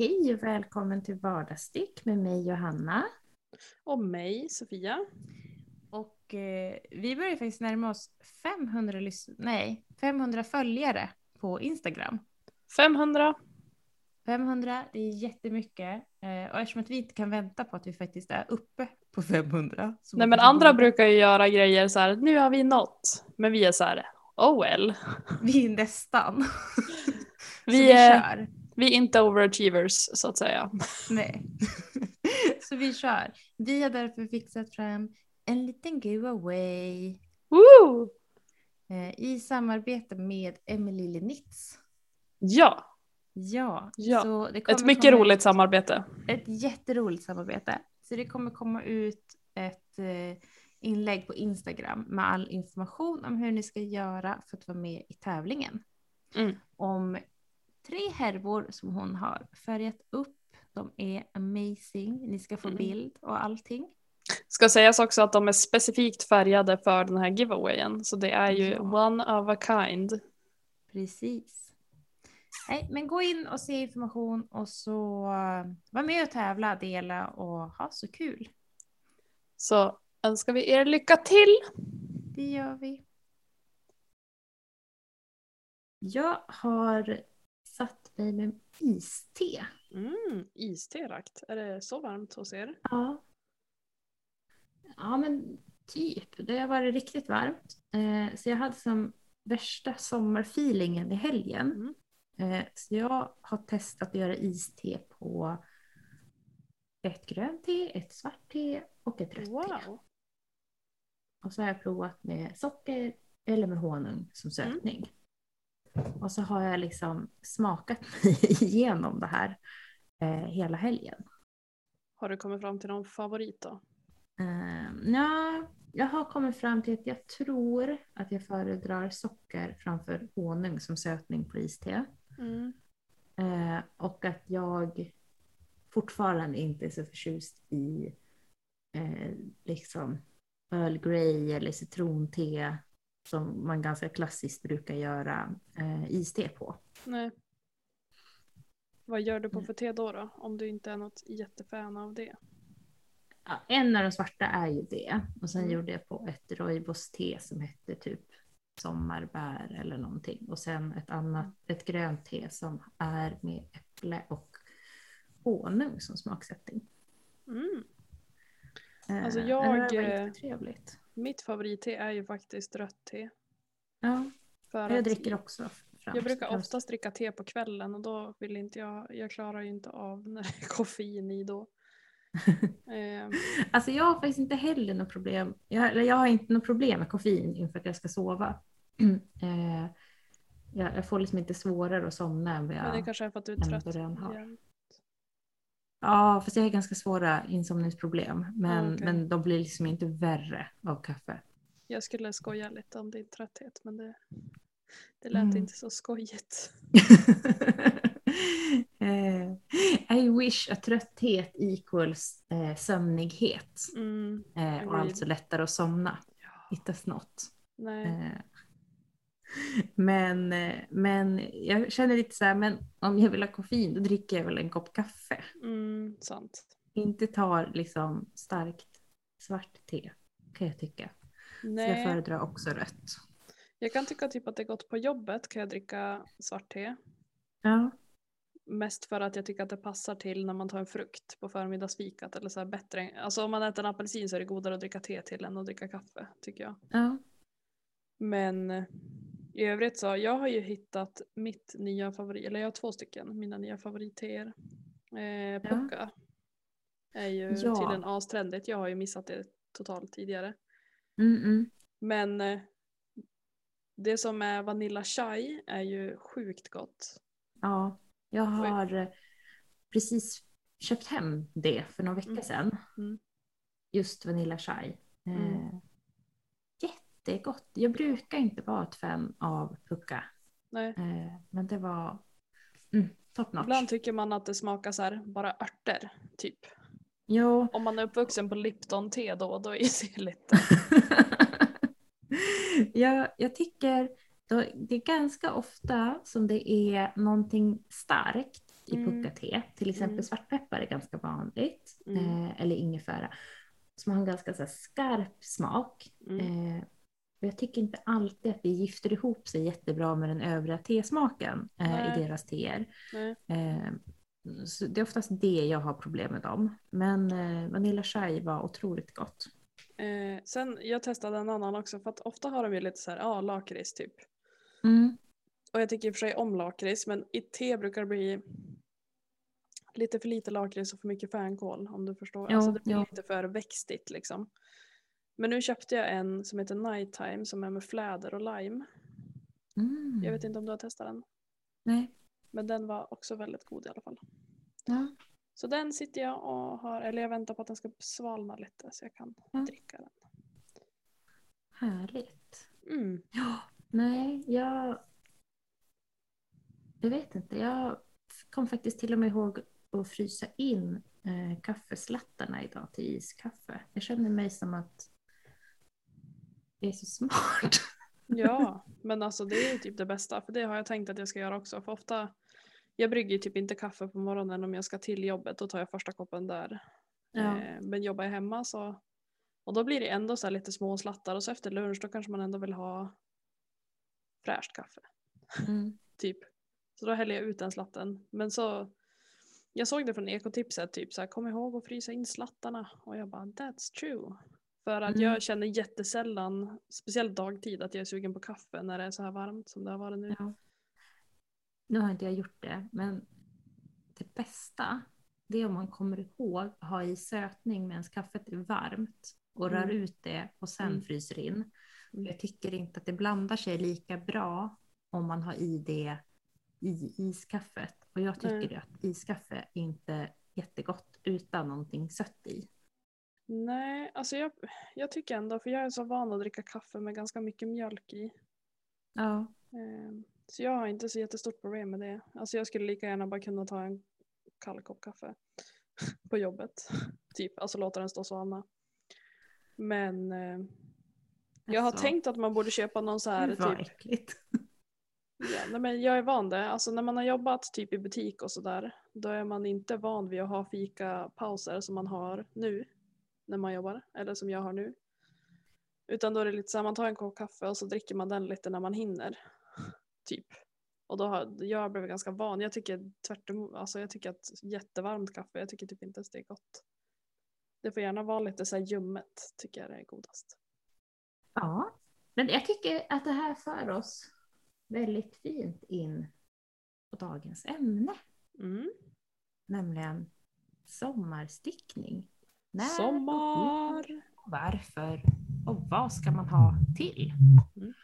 Hej och välkommen till Vardagsstick med mig Johanna. Och mig, Sofia. Och eh, vi börjar faktiskt närma oss 500, lys- nej, 500 följare på Instagram. 500. 500, det är jättemycket. Eh, och eftersom att vi inte kan vänta på att vi faktiskt är uppe på 500. så Nej men andra brukar ju göra grejer så här, nu har vi nått. Men vi är så här, oh well. Vi är nästan. Vi vi är- kör. Vi är inte overachievers så att säga. Nej. så vi kör. Vi har därför fixat fram en liten giveaway. Woo! Eh, I samarbete med Emily Lenitz. Ja, Ja, Ja, ett mycket roligt ut samarbete. Ett jätteroligt samarbete. Så det kommer komma ut ett eh, inlägg på Instagram med all information om hur ni ska göra för att vara med i tävlingen. Mm. Om tre härvor som hon har färgat upp. De är amazing. Ni ska få Mm. bild och allting. Ska sägas också att de är specifikt färgade för den här giveawayen. Så det är ju Ja. one of a kind. Precis. Nej, men gå in och se information och så eh, var med och tävla, dela och ha så kul. Så önskar vi er lycka till. Det gör vi. Jag har satt mig med iste. Mm, iste rakt. Är det så varmt hos er? Ja. Ja, men typ. Det har varit riktigt varmt. Eh, så jag hade som värsta sommarfeelingen i helgen. Mm. Eh, så jag har testat att göra iste på ett grönt te, ett svart te och ett rött te. Wow. Och så har jag provat med socker eller med honung som sötning. Och så har jag liksom smakat mig igenom det här eh, hela helgen. Har du kommit fram till någon favorit då? Uh, ja, jag har kommit fram till att jag tror att jag föredrar socker framför honung som sötning på iste. Mm. Eh, och att jag fortfarande inte är så förtjust i eh, liksom Earl Grey eller citronte som man ganska klassiskt brukar göra eh, iste på. Nej. Vad gör du på Mm. för te då, då? Om du inte är något jättefan av det. Ja, en av de svarta är ju det. Och sen Mm. gjorde jag på ett rooibos-te som hette typ sommarbär eller någonting. Och sen ett annat, ett grönt te som är med äpple och honung som smaksättning. Mm. Eh, Alltså det jag, var eh, jättetrevligt. Mitt favoritte är ju faktiskt rött te. Ja, För jag att dricker också. Fram, jag brukar oftast dricka te på kvällen och då vill inte jag, jag klarar ju inte av när det är koffein i då. Eh, Alltså jag har faktiskt inte heller något problem. Jag, eller jag har inte något problem med koffein inför att jag ska sova. eh, jag, jag får liksom inte svårare att somna än vad jag... Men det kanske är för att du är trött. har. Ja, fast jag har ganska svåra insomningsproblem. Men, Ah, okej. men de blir liksom inte värre av kaffe. Jag skulle skoja lite om din trötthet men det, det lät Mm. inte så skojigt. eh, I wish att trötthet equals eh, sömnighet. Mm, Eh, och alltså lättare att somna. It does not. nej. Men, eh, men jag känner lite så här, men om jag vill ha koffein då dricker jag väl en kopp kaffe. Mm, sant. Inte tar liksom starkt svart te kan jag tycka. Så jag Nej. föredrar också rött. Jag kan tycka typ att det är gott på jobbet kan jag dricka svart te. Ja, Mest för att jag tycker att det passar till när man tar en frukt på förmiddagsfikat eller så här bättre. Alltså om man äter en apelsin så är det godare att dricka te till än att dricka kaffe tycker jag. ja, Men eh, i övrigt så jag har ju hittat mitt nya favorit, eller jag har två stycken, mina nya favoritteer. Eh, Pucka är ju Ja. tydligen astrendigt. Jag har ju missat det totalt tidigare. mm, mm. Men eh, det som är Vanilla Chai är ju sjukt gott. ja. Jag har eh, precis köpt hem det för någon vecka Mm. sedan. Mm. Just Vanilla Chai. Eh, Mm. Jättegott. Jag brukar inte vara ett fan av pucka. Nej. Eh, men det var mm, top notch. Ibland tycker man att det smakar så här, bara örter, typ. Jo. Om man är uppvuxen på Lipton-te då, då är det lite... jag, jag tycker då, det är ganska ofta som det är någonting starkt i Mm. pucka-te. Till exempel Mm. svartpeppar är ganska vanligt. Mm. Eh, eller ingefära. Som har en ganska så här, skarp smak. Mm. Eh, och jag tycker inte alltid att det gifter ihop sig jättebra med den övriga tesmaken eh, i deras teer. Eh, så det är oftast det jag har problem med dem. Men eh, Vanilla Chai var otroligt gott. Eh, sen jag testade en annan också för att ofta har de ju lite så här, ja lakrits typ. Mm. Och jag tycker i och för sig om lakrits men i te brukar det bli lite för lite lakrits och för mycket fänkål om du förstår. Ja, alltså det blir ja. lite för växtigt liksom. Men nu köpte jag en som heter Nighttime som är med fläder och lime. Mm. Jag vet inte om du har testat den. Nej. Men den var också väldigt god i alla fall. Ja. Så den sitter jag och har, eller jag väntar på att den ska svalna lite så jag kan Ja. dricka den. Härligt. Mm. Nej, jag... Jag vet inte. Jag kom faktiskt till och med ihåg att frysa in eh, kaffeslattarna idag till iskaffe. Jag känner mig som att jag är så smart. Ja, men alltså det är typ det bästa. För det har jag tänkt att jag ska göra också. För ofta, jag brygger typ inte kaffe på morgonen om jag ska till jobbet. Då tar jag första koppen där. Ja. Eh, men jobbar jag hemma så. Och då blir det ändå så här lite små slattar. Och så efter lunch då kanske man ändå vill ha fräscht kaffe. Mm. Typ. Så då häller jag ut den slatten. Men så. Jag såg det från ekotipset typ så här, kom ihåg att frysa in slattarna. Och jag bara that's true. För att Mm. jag känner jättesällan, speciellt dagtid, att jag är sugen på kaffe när det är så här varmt som det har varit nu. Ja. Nu har inte jag gjort det, men det bästa det är om man kommer ihåg att ha i sötning medan kaffet är varmt och rör Mm. ut det och sen Mm. fryser in. Mm. Jag tycker inte att det blandar sig lika bra om man har i det i iskaffet. Och jag tycker Nej. att iskaffe inte är jättegott utan någonting sött i. Nej, alltså jag, jag tycker ändå, för jag är så van att dricka kaffe med ganska mycket mjölk i. Ja. Ehm, Så jag har inte så jättestort problem med det. Alltså jag skulle lika gärna bara kunna ta en kall kopp kaffe på jobbet. Typ, alltså låta den stå och svalna. Men eh, jag har Alltså, tänkt att man borde köpa någon så här Gud vad typ. äckligt. Ja, nej, men jag är van det. Alltså när man har jobbat typ i butik och sådär. Då är man inte van vid att ha fika-pauser som man har nu. När man jobbar. Eller som jag har nu. Utan då är det lite så här, man tar en kopp kaffe och så dricker man den lite när man hinner. Typ. Och då har jag blivit ganska van. Jag tycker tvärtom, alltså jag tycker att jättevarmt kaffe, jag tycker typ inte ens det är gott. Det får gärna vara lite så här ljummet, tycker jag det är godast. Ja, men jag tycker att det här för oss väldigt fint in på dagens ämne, Mm. nämligen sommarstickning. När Sommar! och varför och vad ska man ha till? Mm.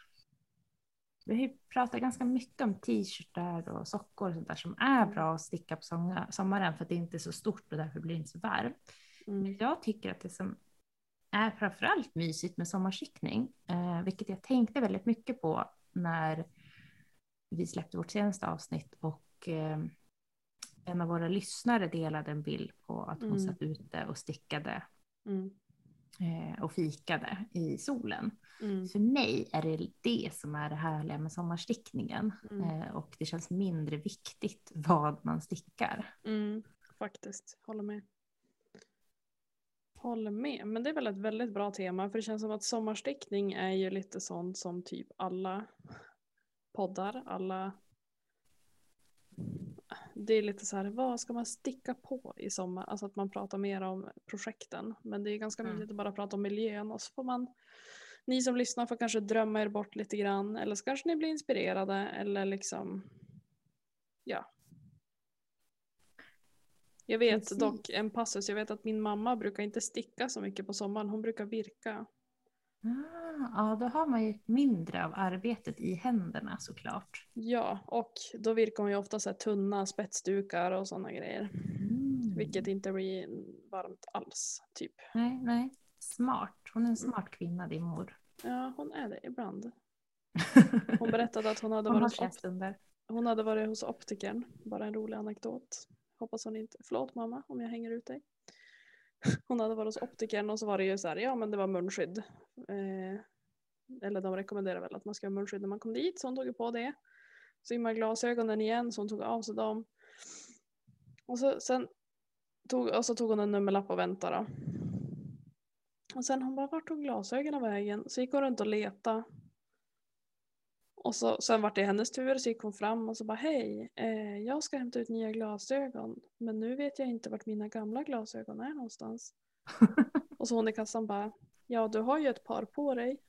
Vi pratat ganska mycket om t-shirtar och sockor och sånt där som är bra att sticka på somma- sommaren för att det inte är så stort och därför blir det inte så varmt. Mm. Men jag tycker att det som är framförallt mysigt med sommarstickning, eh, vilket jag tänkte väldigt mycket på när vi släppte vårt senaste avsnitt och eh, en av våra lyssnare delade en bild på att hon Mm. satt ute och stickade Mm. eh, och fikade i solen. Mm. För mig är det det som är det härliga med sommarstickningen Mm. eh, och det känns mindre viktigt vad man stickar. Mm, faktiskt, håller med. Håller med, men det är väl ett väldigt bra tema för det känns som att sommarstickning är ju lite sånt som typ alla poddar, alla det är lite så här, vad ska man sticka på i sommar? Alltså att man pratar mer om projekten. Men det är ganska Mm. mysigt att bara prata om miljön och så får man, ni som lyssnar får kanske drömma er bort lite grann. Eller så kanske ni blir inspirerade eller liksom, ja. Jag vet Precis. dock en passus, jag vet att min mamma brukar inte sticka så mycket på sommaren, hon brukar virka. Ah, ja, då har man ju mindre av arbetet i händerna såklart. Ja, och då virkar hon ju ofta så tunna spetsdukar och sådana grejer. Mm. Vilket inte blir varmt alls, typ. Nej, nej. Smart. Hon är en smart kvinna, din mor. Ja, hon är det ibland. Hon berättade att hon hade, Hon varit hos, hon hade varit hos optikern. Bara en rolig anekdot. Hoppas hon inte... Förlåt mamma om jag hänger ut dig. Hon hade varit hos optikern och så var det ju så här, ja men det var munskydd. Eh, eller de rekommenderar väl att man ska ha munskydd när man kom dit, så hon tog ju på det. Så in med glasögonen igen, så hon tog av sig dem. Och så, sen tog, och så tog hon en nummerlapp och väntade. Då. Och sen hon bara, vart tog glasögonen vägen? Så gick hon runt och letade. Och så, sen var det hennes tur så gick hon fram och så bara, hej, eh, jag ska hämta ut nya glasögon. Men nu vet jag inte vart mina gamla glasögon är någonstans. och så hon i kassan bara, ja du har ju ett par på dig.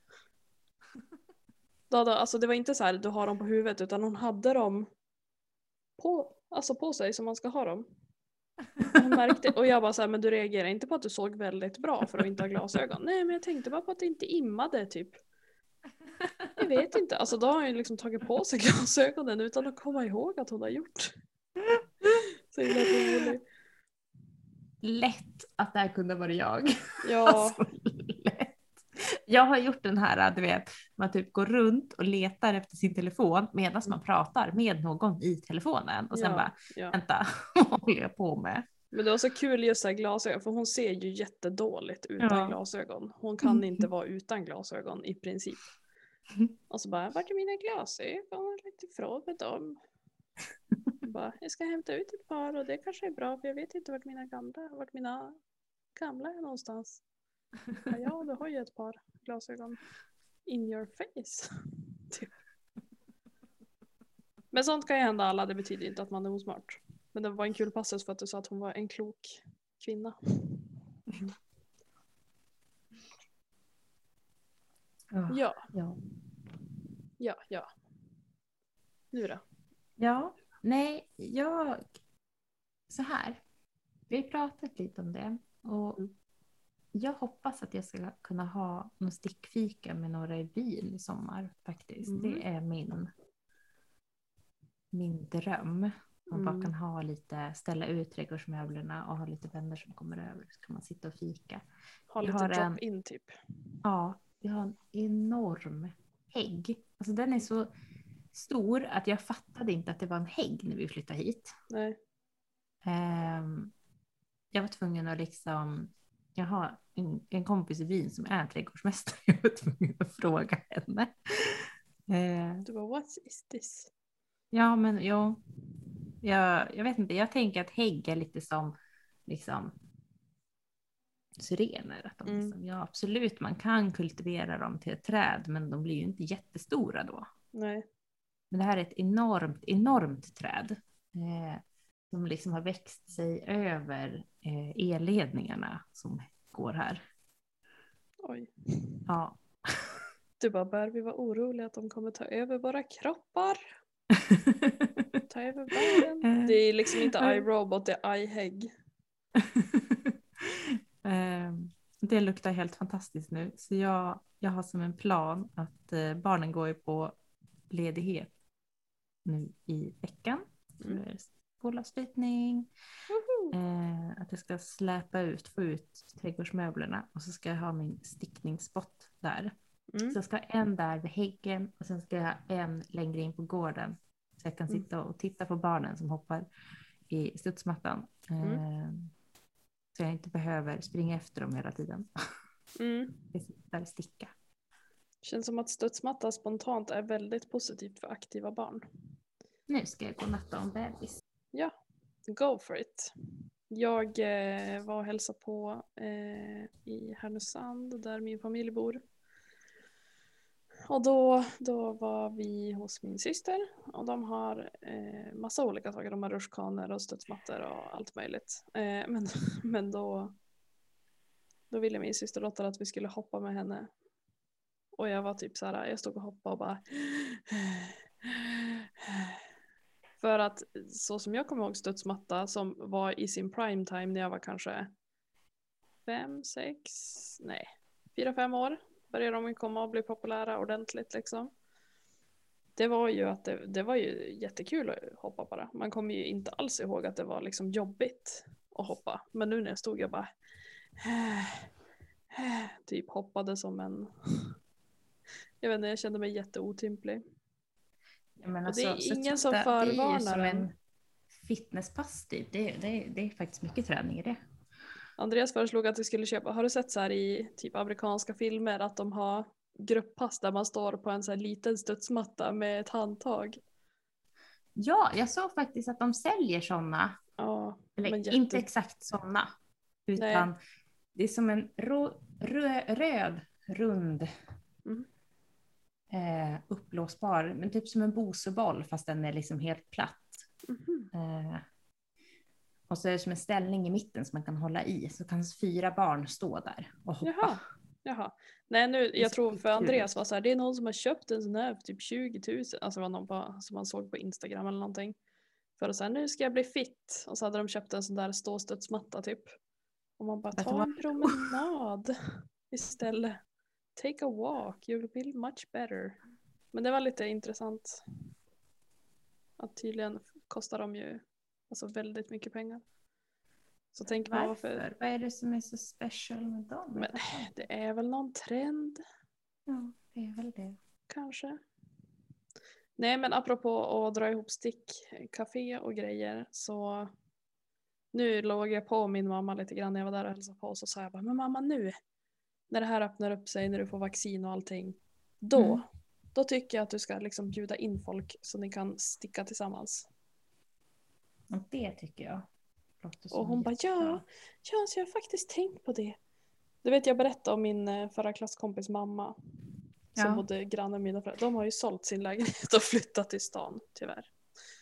Då, då, alltså det var inte så här, du har dem på huvudet utan hon hade dem på, alltså på sig som man ska ha dem. Hon märkte, och jag bara så här, men du reagerar inte på att du såg väldigt bra för att inte ha glasögon? Nej men jag tänkte bara på att det inte immade typ. Jag vet inte, alltså då har hon ju liksom tagit på sig glasögonen utan att komma ihåg att hon har gjort. Så himla rolig. Lätt att det här kunde vara jag. Ja, Alltså, lätt. Jag har gjort den här, du vet, man typ går runt och letar efter sin telefon medan man pratar med någon i telefonen och sen ja, bara, ja. vänta, vad håller jag på med? Men det var så kul just här glasögon för hon ser ju jättedåligt utan Ja. glasögon. Hon kan inte vara utan glasögon i princip. Och så bara, vart är mina glasögon? Jag lagt ifrån med dem. Jag Bara, jag ska hämta ut ett par och det kanske är bra för jag vet inte vart mina gamla, vart mina gamla är någonstans. Ja, du har ju ett par glasögon. In your face. Typ. Men sånt kan ju hända alla, det betyder inte att man är osmart. Men det var en kul passus för att du sa att hon var en klok kvinna. Ja. Ja, Ja. ja, ja. Nu då? ja, nej, jag, så här, vi har pratat lite om det och Mm. jag hoppas att jag ska kunna ha någon stickfika med några i byn i sommar faktiskt. Mm. Det är min, min dröm. Man bara Mm. kan ha lite, ställa ut trädgårdsmöblerna och ha lite vänner som kommer över så kan man sitta och fika. Ha lite har en- drop-in typ. Ja, vi har en enorm hägg. Alltså den är så stor att jag fattade inte att det var en hägg när vi flyttade hit. Nej. Ehm, jag var tvungen att liksom, jag har en, en kompis i byn som är trädgårdsmästare. Jag var tvungen att fråga henne. Eh, Du bara, what is this? ja, men jo, jag, jag vet inte, jag tänker att hägg är lite som liksom syrener. Att de Mm. liksom, ja, absolut, man kan kultivera dem till ett träd, men de blir ju inte jättestora då. Nej. Men det här är ett enormt, enormt träd. Eh, som liksom har växt sig över eh, elledningarna som går här. Oj. Ja. Du bara, bör vi vara oroliga att de kommer ta över våra kroppar? Ta över världen? Det är liksom inte Eh. iRobot, det är iHegg. Eh, det luktar helt fantastiskt nu. Så jag, jag har som en plan att eh, barnen går ju på ledighet nu i veckan. Mm. För skolavslutning. Eh, att jag ska släpa ut, få ut trädgårdsmöblerna och så ska jag ha min stickningsspott där. Mm. Så jag ska ha en där vid häggen och sen ska jag ha en längre in på gården. Så jag kan Mm. sitta och titta på barnen som hoppar i studsmattan. Mm. Eh, så jag inte behöver springa efter dem hela tiden. Mm. Där sticka. Känns som att studsmatta spontant är väldigt positivt för aktiva barn. Nu ska jag gå och natta om bebis. Go for it. Jag eh, var och hälsade på eh, i Härnösand där min familj bor. Och då, då var vi hos min syster och de har eh, massa olika saker. De har rutschkanor och studsmattor och allt möjligt. Eh, men men då, då ville min systerdotter att vi skulle hoppa med henne. Och jag var typ så här, jag stod och hoppade och bara För att så som jag kommer ihåg studsmatta som var i sin prime time när jag var kanske fem, sex, nej, fyra, fem år började de komma och bli populära ordentligt liksom. Det var ju att det, det var ju jättekul att hoppa bara. Man kommer ju inte alls ihåg att det var liksom jobbigt att hoppa. Men nu när jag stod jag bara typ hoppade som en jag vet inte, jag kände mig jätteotymplig. Ja, Och det är alltså, ingen som studsmatta, Det är förvarnar ju som en. fitnesspass typ. Det, det, det är faktiskt mycket träning i det. Andreas föreslog att vi skulle köpa, har du sett så här i typ amerikanska filmer att de har grupppass där man står på en så här liten studsmatta med ett handtag? Ja, jag såg faktiskt att de säljer sådana. Ja, Eller jätte- inte exakt sådana. Utan det är som en rå, rö, röd, rund, Mm. eh, uppblåsbar, men typ som en boseboll fast den är liksom helt platt. Mhm. Eh, och så är det som en ställning i mitten som man kan hålla i, så kan fyra barn stå där och hoppa. Jaha. Jaha. Nej nu, jag tror för. Andreas var så här, det är någon som har köpt en sån här för typ 20 000. Alltså var någon på, som man såg på Instagram eller någonting. För att säga nu ska jag bli fit. Och så hade de köpt en sån där ståstudsmatta typ. Och man bara ta en promenad istället. Take a walk, you will feel much better. Men det var lite intressant. Att tydligen kostar de ju alltså väldigt mycket pengar. Så tänker man varför. Varför? Vad är det som är så special med dem? Men det är väl någon trend Ja, det är väl det. kanske. Nej men apropå att dra ihop stickcafé och grejer så nu låg jag på min mamma lite grann när jag var där och hälsade på och så sa jag bara men mamma nu när det här öppnar upp sig när du får vaccin och allting då, Mm. då tycker jag att du ska liksom bjuda in folk så ni kan sticka tillsammans. Och det tycker jag låter som Och hon bara ja, ja så jag har faktiskt tänkt på det. Du vet jag berättade om min eh, förra klasskompis mamma. Som Ja. bodde granne med mina föräldrar. De har ju sålt sin lägenhet och flyttat till stan tyvärr.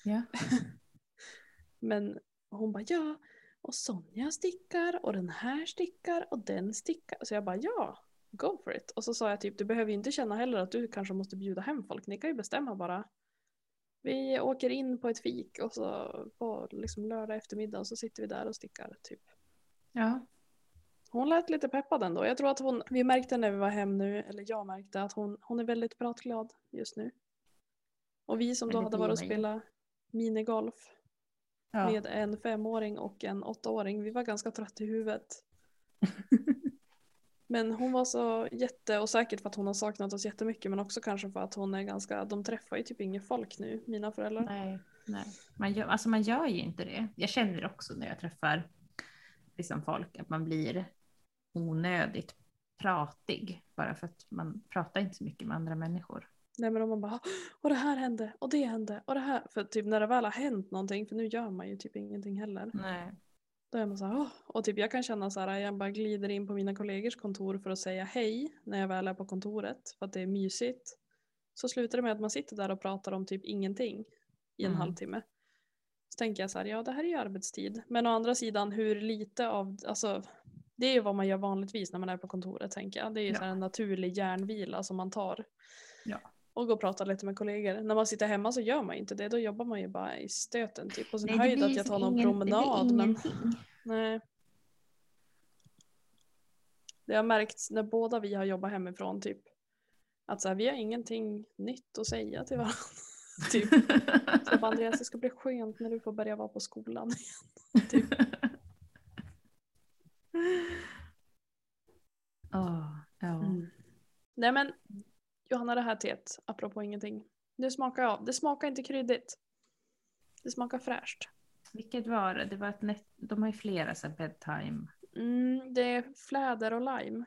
Ja. Men hon bara ja, och Sonja stickar och den här stickar och den stickar. Så jag bara ja, go for it. Och så sa jag typ du behöver ju inte känna heller att du kanske måste bjuda hem folk. Ni kan ju bestämma bara. Vi åker in på ett fik och så på liksom lördag eftermiddag så sitter vi där och stickar typ. ja. Hon lät lite peppad ändå. Jag tror att hon, vi märkte när vi var hem nu, eller jag märkte att hon, hon är väldigt pratglad just nu. Och vi som då hade varit och spelat minigolf ja. med en femåring och en åttaåring, vi var ganska trötta i huvudet. Men hon var så jätte, och säkert för att hon har saknat oss jättemycket men också kanske för att hon är ganska, de träffar ju typ inget folk nu, mina föräldrar. Nej, nej. Man, gör, alltså man gör ju inte det. Jag känner det också när jag träffar liksom folk, att man blir onödigt pratig bara för att man pratar inte så mycket med andra människor. Nej men om man bara och det här hände och det hände och det här. För typ när det väl har hänt någonting, för nu gör man ju typ ingenting heller. Nej. Då är man så här, "Åh." och typ jag kan känna så här, jag bara glider in på mina kollegors kontor för att säga hej när jag väl är på kontoret för att det är mysigt. Så slutar det med att man sitter där och pratar om typ ingenting i en Mm. halvtimme. Så tänker jag så här, ja det här är ju arbetstid. Men å andra sidan hur lite av, alltså det är ju vad man gör vanligtvis när man är på kontoret tänker jag. Det är ju Ja. så en naturlig hjärnvila som man tar. Ja. Och går och pratar lite med kollegor. När man sitter hemma så gör man inte det. Då jobbar man ju bara i stöten typ. På sin Nej, höjd att jag tar någon ingen- promenad. Men nej. Det har märkts när båda vi har jobbat hemifrån typ. Att så här, vi har ingenting nytt att säga till varandra. typ. Så jag bara, Andreas det ska bli skönt när du får börja vara på skolan. typ. Åh, ja. Mm. Nej men Johanna det här teet, apropå ingenting. Det smakar av. Det smakar inte kryddigt. Det smakar fräscht. Vilket var det? det var ett net... De har ju flera så bedtime. Mm, det är fläder och lime.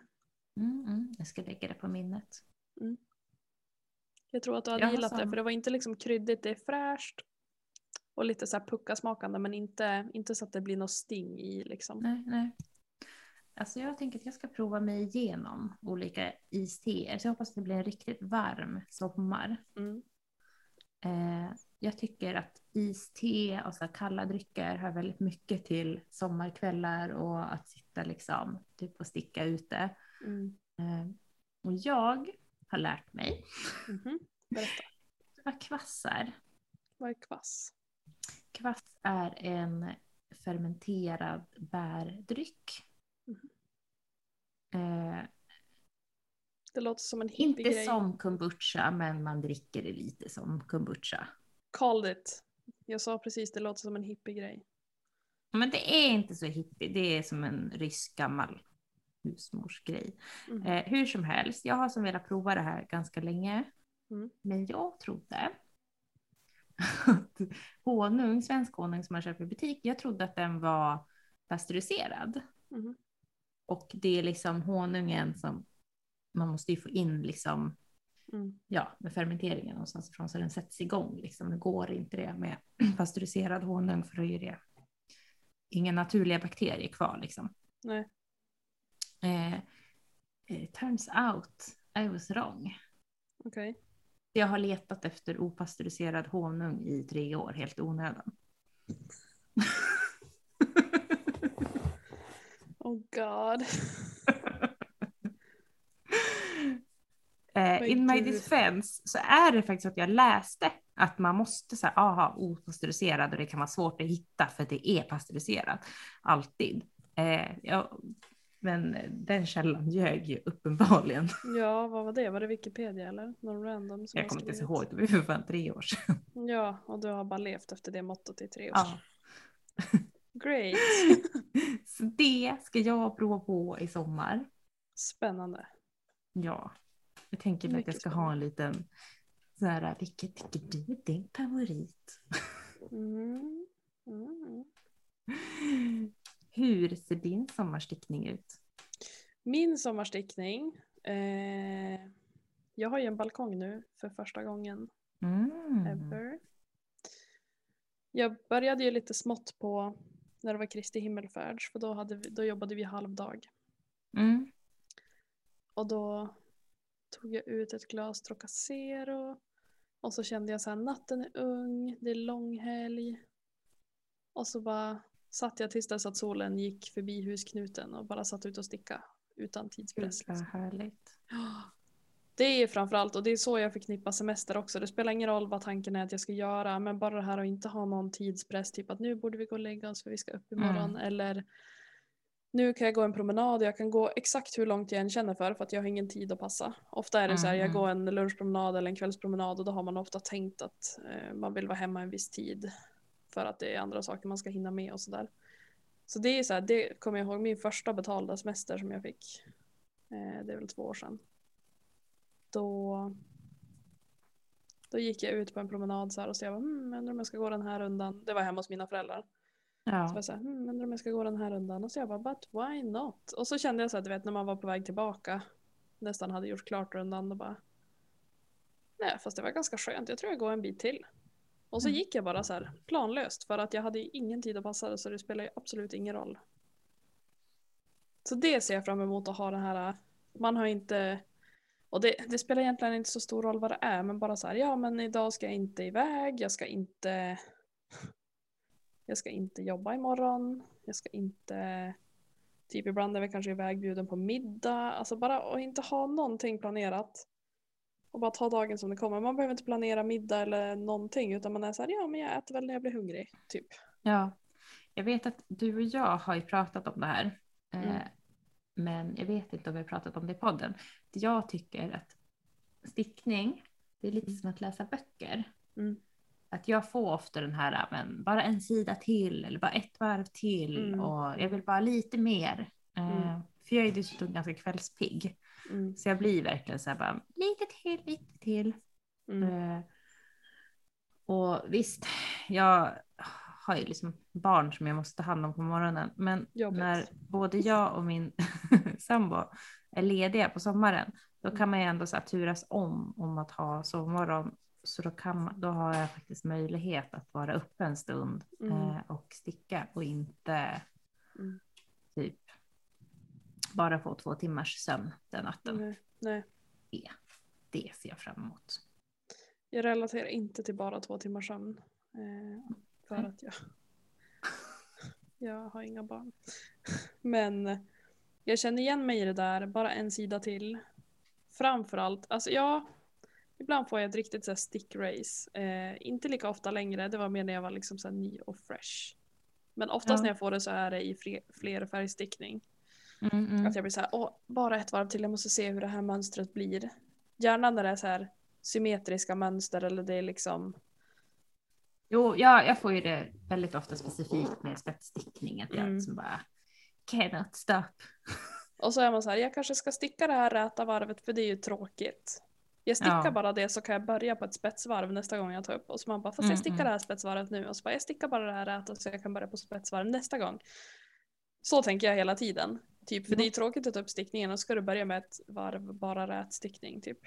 Mm, mm. Jag ska lägga det på minnet. Jag tror att du Jag hade har gillat det samma. för det var inte liksom kryddigt, det är fräscht. Och lite så här puckasmakande men inte, inte så att det blir något sting i liksom. Nej, nej. Alltså jag tänker att jag ska prova mig igenom olika isteer. Så jag hoppas att det blir en riktigt varm sommar. Mm. Eh, jag tycker att iste och så här kalla drycker hör väldigt mycket till sommarkvällar och att sitta liksom typ och sticka ute. Mm. Eh, och jag har lärt mig Mhm. Berätta, vad kvass är. vad är kvass? Kvass är en fermenterad bärdryck. Eh, Det låter som en inte hippie-grej. som kombucha, men man dricker det lite som kombucha. Called it. Jag sa precis det låter som en hippie-grej. Men det är inte så hippie, det är som en rysk gammal husmorsgrej. Mm. Eh, hur som helst, jag har som velat prova det här ganska länge. Mm. Men jag trodde att honung, svensk honung som man köper i butik, jag trodde att den var pasteuriserad. Mhm. Och det är liksom honungen som man måste ju få in liksom, Mm. ja, med fermenteringen någonstans ifrån så den sätts igång. Liksom. Det går inte det med pasteuriserad honung för då är det inga naturliga bakterier kvar liksom. Nej. Eh, eh, turns out I was wrong. Okej. Jag har letat efter opastöriserad honung i tre år, helt onödan. Oh god. Eh, in my defense så är det faktiskt att jag läste att man måste säga aha opastöriserad och det kan vara svårt att hitta för att det är pastöriserat alltid. Eh, ja, men den källan ljög ju uppenbarligen. Ja, vad var det? Var det Wikipedia eller? Någon random som Jag kommer inte ens ihåg, det var för fan tre år sedan. Ja, och du har bara levt efter det mottot i tre år. Ja. Great. Så det ska jag prova på i sommar. Spännande. Ja, jag tänker att jag Mycket ska ha en liten så här, vilket tycker du är din favorit? Mm. Mm. Hur ser din sommarstickning ut? Min sommarstickning. Eh, jag har ju en balkong nu för första gången Mm. ever. Jag började ju lite smått på när det var Kristi himmelfärds för då, hade vi, då jobbade vi halvdag. Mm. Och då tog jag ut ett glas Trocacero. Och så kände jag så här, natten är ung, det är långhelg. Och så bara satt jag tills dess att solen gick förbi husknuten och bara satt ut och sticka utan Gud tidspress. vad liksom. härligt. Det är framförallt, och det är så jag förknippar semester också. Det spelar ingen roll vad tanken är att jag ska göra, men bara det här att inte ha någon tidspress, typ att nu borde vi gå och lägga oss för vi ska upp imorgon, eller nu kan jag gå en promenad jag kan gå exakt hur långt jag än känner för, för att jag har ingen tid att passa. Ofta är det så här, jag Mm. går en lunchpromenad eller en kvällspromenad och då har man ofta tänkt att eh, man vill vara hemma en viss tid för att det är andra saker man ska hinna med och sådär. Så det är så här, det kommer jag ihåg min första betalda semester som jag fick. Eh, det är väl två år sedan. Då, då gick jag ut på en promenad så här och så jag bara, hmm, undrar om jag ska gå den här rundan. Det var hemma hos mina föräldrar. Så Ja. jag så här, hmm, undrar om jag ska gå den här rundan. Och så jag bara, but why not? Och så kände jag så här, du vet när man var på väg tillbaka, nästan hade gjort klart rundan och bara, nej fast det var ganska skönt, jag tror jag går en bit till. Och så Mm. gick jag bara så här planlöst för att jag hade ju ingen tid att passa det så det spelar ju absolut ingen roll. Så det ser jag fram emot att ha den här, man har inte, och det, det spelar egentligen inte så stor roll vad det är, men bara så här, ja men idag ska jag inte iväg, jag ska inte jag ska inte jobba imorgon. Jag ska inte... Typ ibland är vi kanske ivägbjuden på middag. Alltså bara att inte ha någonting planerat. Och bara ta dagen som det kommer. Man behöver inte planera middag eller någonting. Utan man är så här, ja men jag äter väl när jag blir hungrig. Typ. ja. Jag vet att du och jag har ju pratat om det här. Eh, Mm. Men jag vet inte om vi har pratat om det i podden. Jag tycker att stickning, det är lite som att läsa böcker. Mm. Att jag får ofta den här, men bara en sida till eller bara ett varv till Mm. och jag vill bara lite mer. Eh, Mm. För jag är dessutom ganska kvällspigg. Mm. Så jag blir verkligen så här bara lite till, lite till. Mm. Eh, och visst, jag har ju liksom barn som jag måste ta hand om på morgonen. Men Jobbigt. när både jag och min sambo är lediga på sommaren, då kan man ju ändå så här turas om om att ha sovmorgon. Så då, kan man, då har jag faktiskt möjlighet att vara uppe en stund Mm. eh, och sticka och inte Mm. typ bara få två timmars sömn den natten. Nej, nej. Det ser jag fram emot. Jag relaterar inte till bara två timmars sömn. Eh, för Nej. att jag, jag har inga barn. Men jag känner igen mig i det där, bara en sida till. Framförallt, alltså ja, ibland får jag ett riktigt så här stick race. Eh, inte lika ofta längre, det var mer när jag var liksom så här ny och fresh. Men oftast Ja. när jag får det så är det i fler, flerfärgstickning. Mm, mm. Att jag blir så här, Åh, bara ett varv till, jag måste se hur det här mönstret blir. Gärna när det är så här symmetriska mönster eller det är liksom Jo, jag, jag får ju det väldigt ofta specifikt med spetsstickning. Att jag Mm. liksom bara cannot stop. Och så är man så här, jag kanske ska sticka det här räta varvet för det är ju tråkigt. Jag stickar Ja. bara det så kan jag börja på ett spetsvarv nästa gång jag tar upp. Och så man bara, fast Mm, jag stickar mm. det här spetsvarvet nu. Och så bara, jag stickar bara det här räta så jag kan börja på spetsvarv nästa gång. Så tänker jag hela tiden. Typ, för Ja. det är ju tråkigt att ta upp stickningen och ska du börja med ett varv bara rät stickning typ.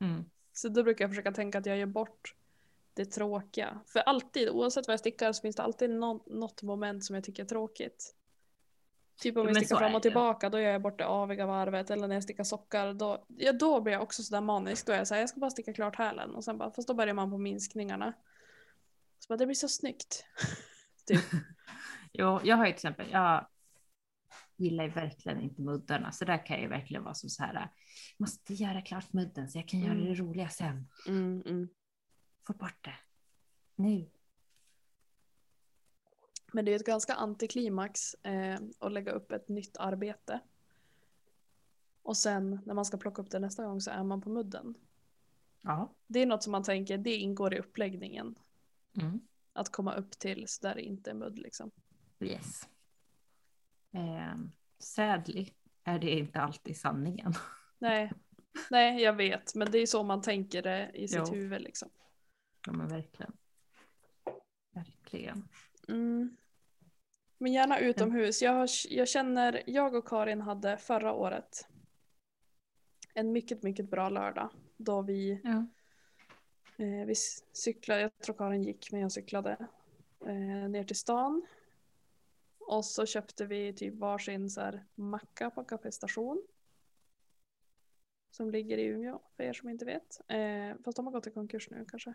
Mm. Så då brukar jag försöka tänka att jag gör bort det tråkiga. För alltid, oavsett vad jag stickar så finns det alltid nå- något moment som jag tycker är tråkigt. Typ om men stickar fram och tillbaka då gör jag bort det aviga varvet eller när jag stickar sockar då, ja, då blir jag också sådär manisk. Då är jag såhär, jag ska bara sticka klart hälen och sen bara, fast då börjar man på minskningarna. Så bara, det blir så snyggt. typ. Jo, jag har ju till exempel, jag gillar ju verkligen inte muddarna, så där kan jag ju verkligen vara som så här, måste göra klart mudden så jag kan göra Mm. det roliga sen. Mm, mm. Få bort det. Nu. Men det är ett ganska antiklimax eh, att lägga upp ett nytt arbete. Och sen när man ska plocka upp det nästa gång så är man på mudden. Ja. Det är något som man tänker, det ingår i uppläggningen. Mm. Att komma upp till så där det inte är mudd liksom. Yes. Eh, sadly är det inte alltid sanningen. Nej, nej jag vet, men det är så man tänker det i sitt Jo. huvud liksom. Ja men verkligen. Verkligen. Mm. Men gärna utomhus. Jag, har, jag känner, jag och Karin hade förra året en mycket, mycket bra lördag. Då vi, Ja. eh, vi cyklade, jag tror Karin gick men jag cyklade eh, ner till stan. Och så köpte vi typ varsin så här macka på Café Station. Som ligger i Umeå för er som inte vet. Eh, fast de har gått i konkurs nu kanske.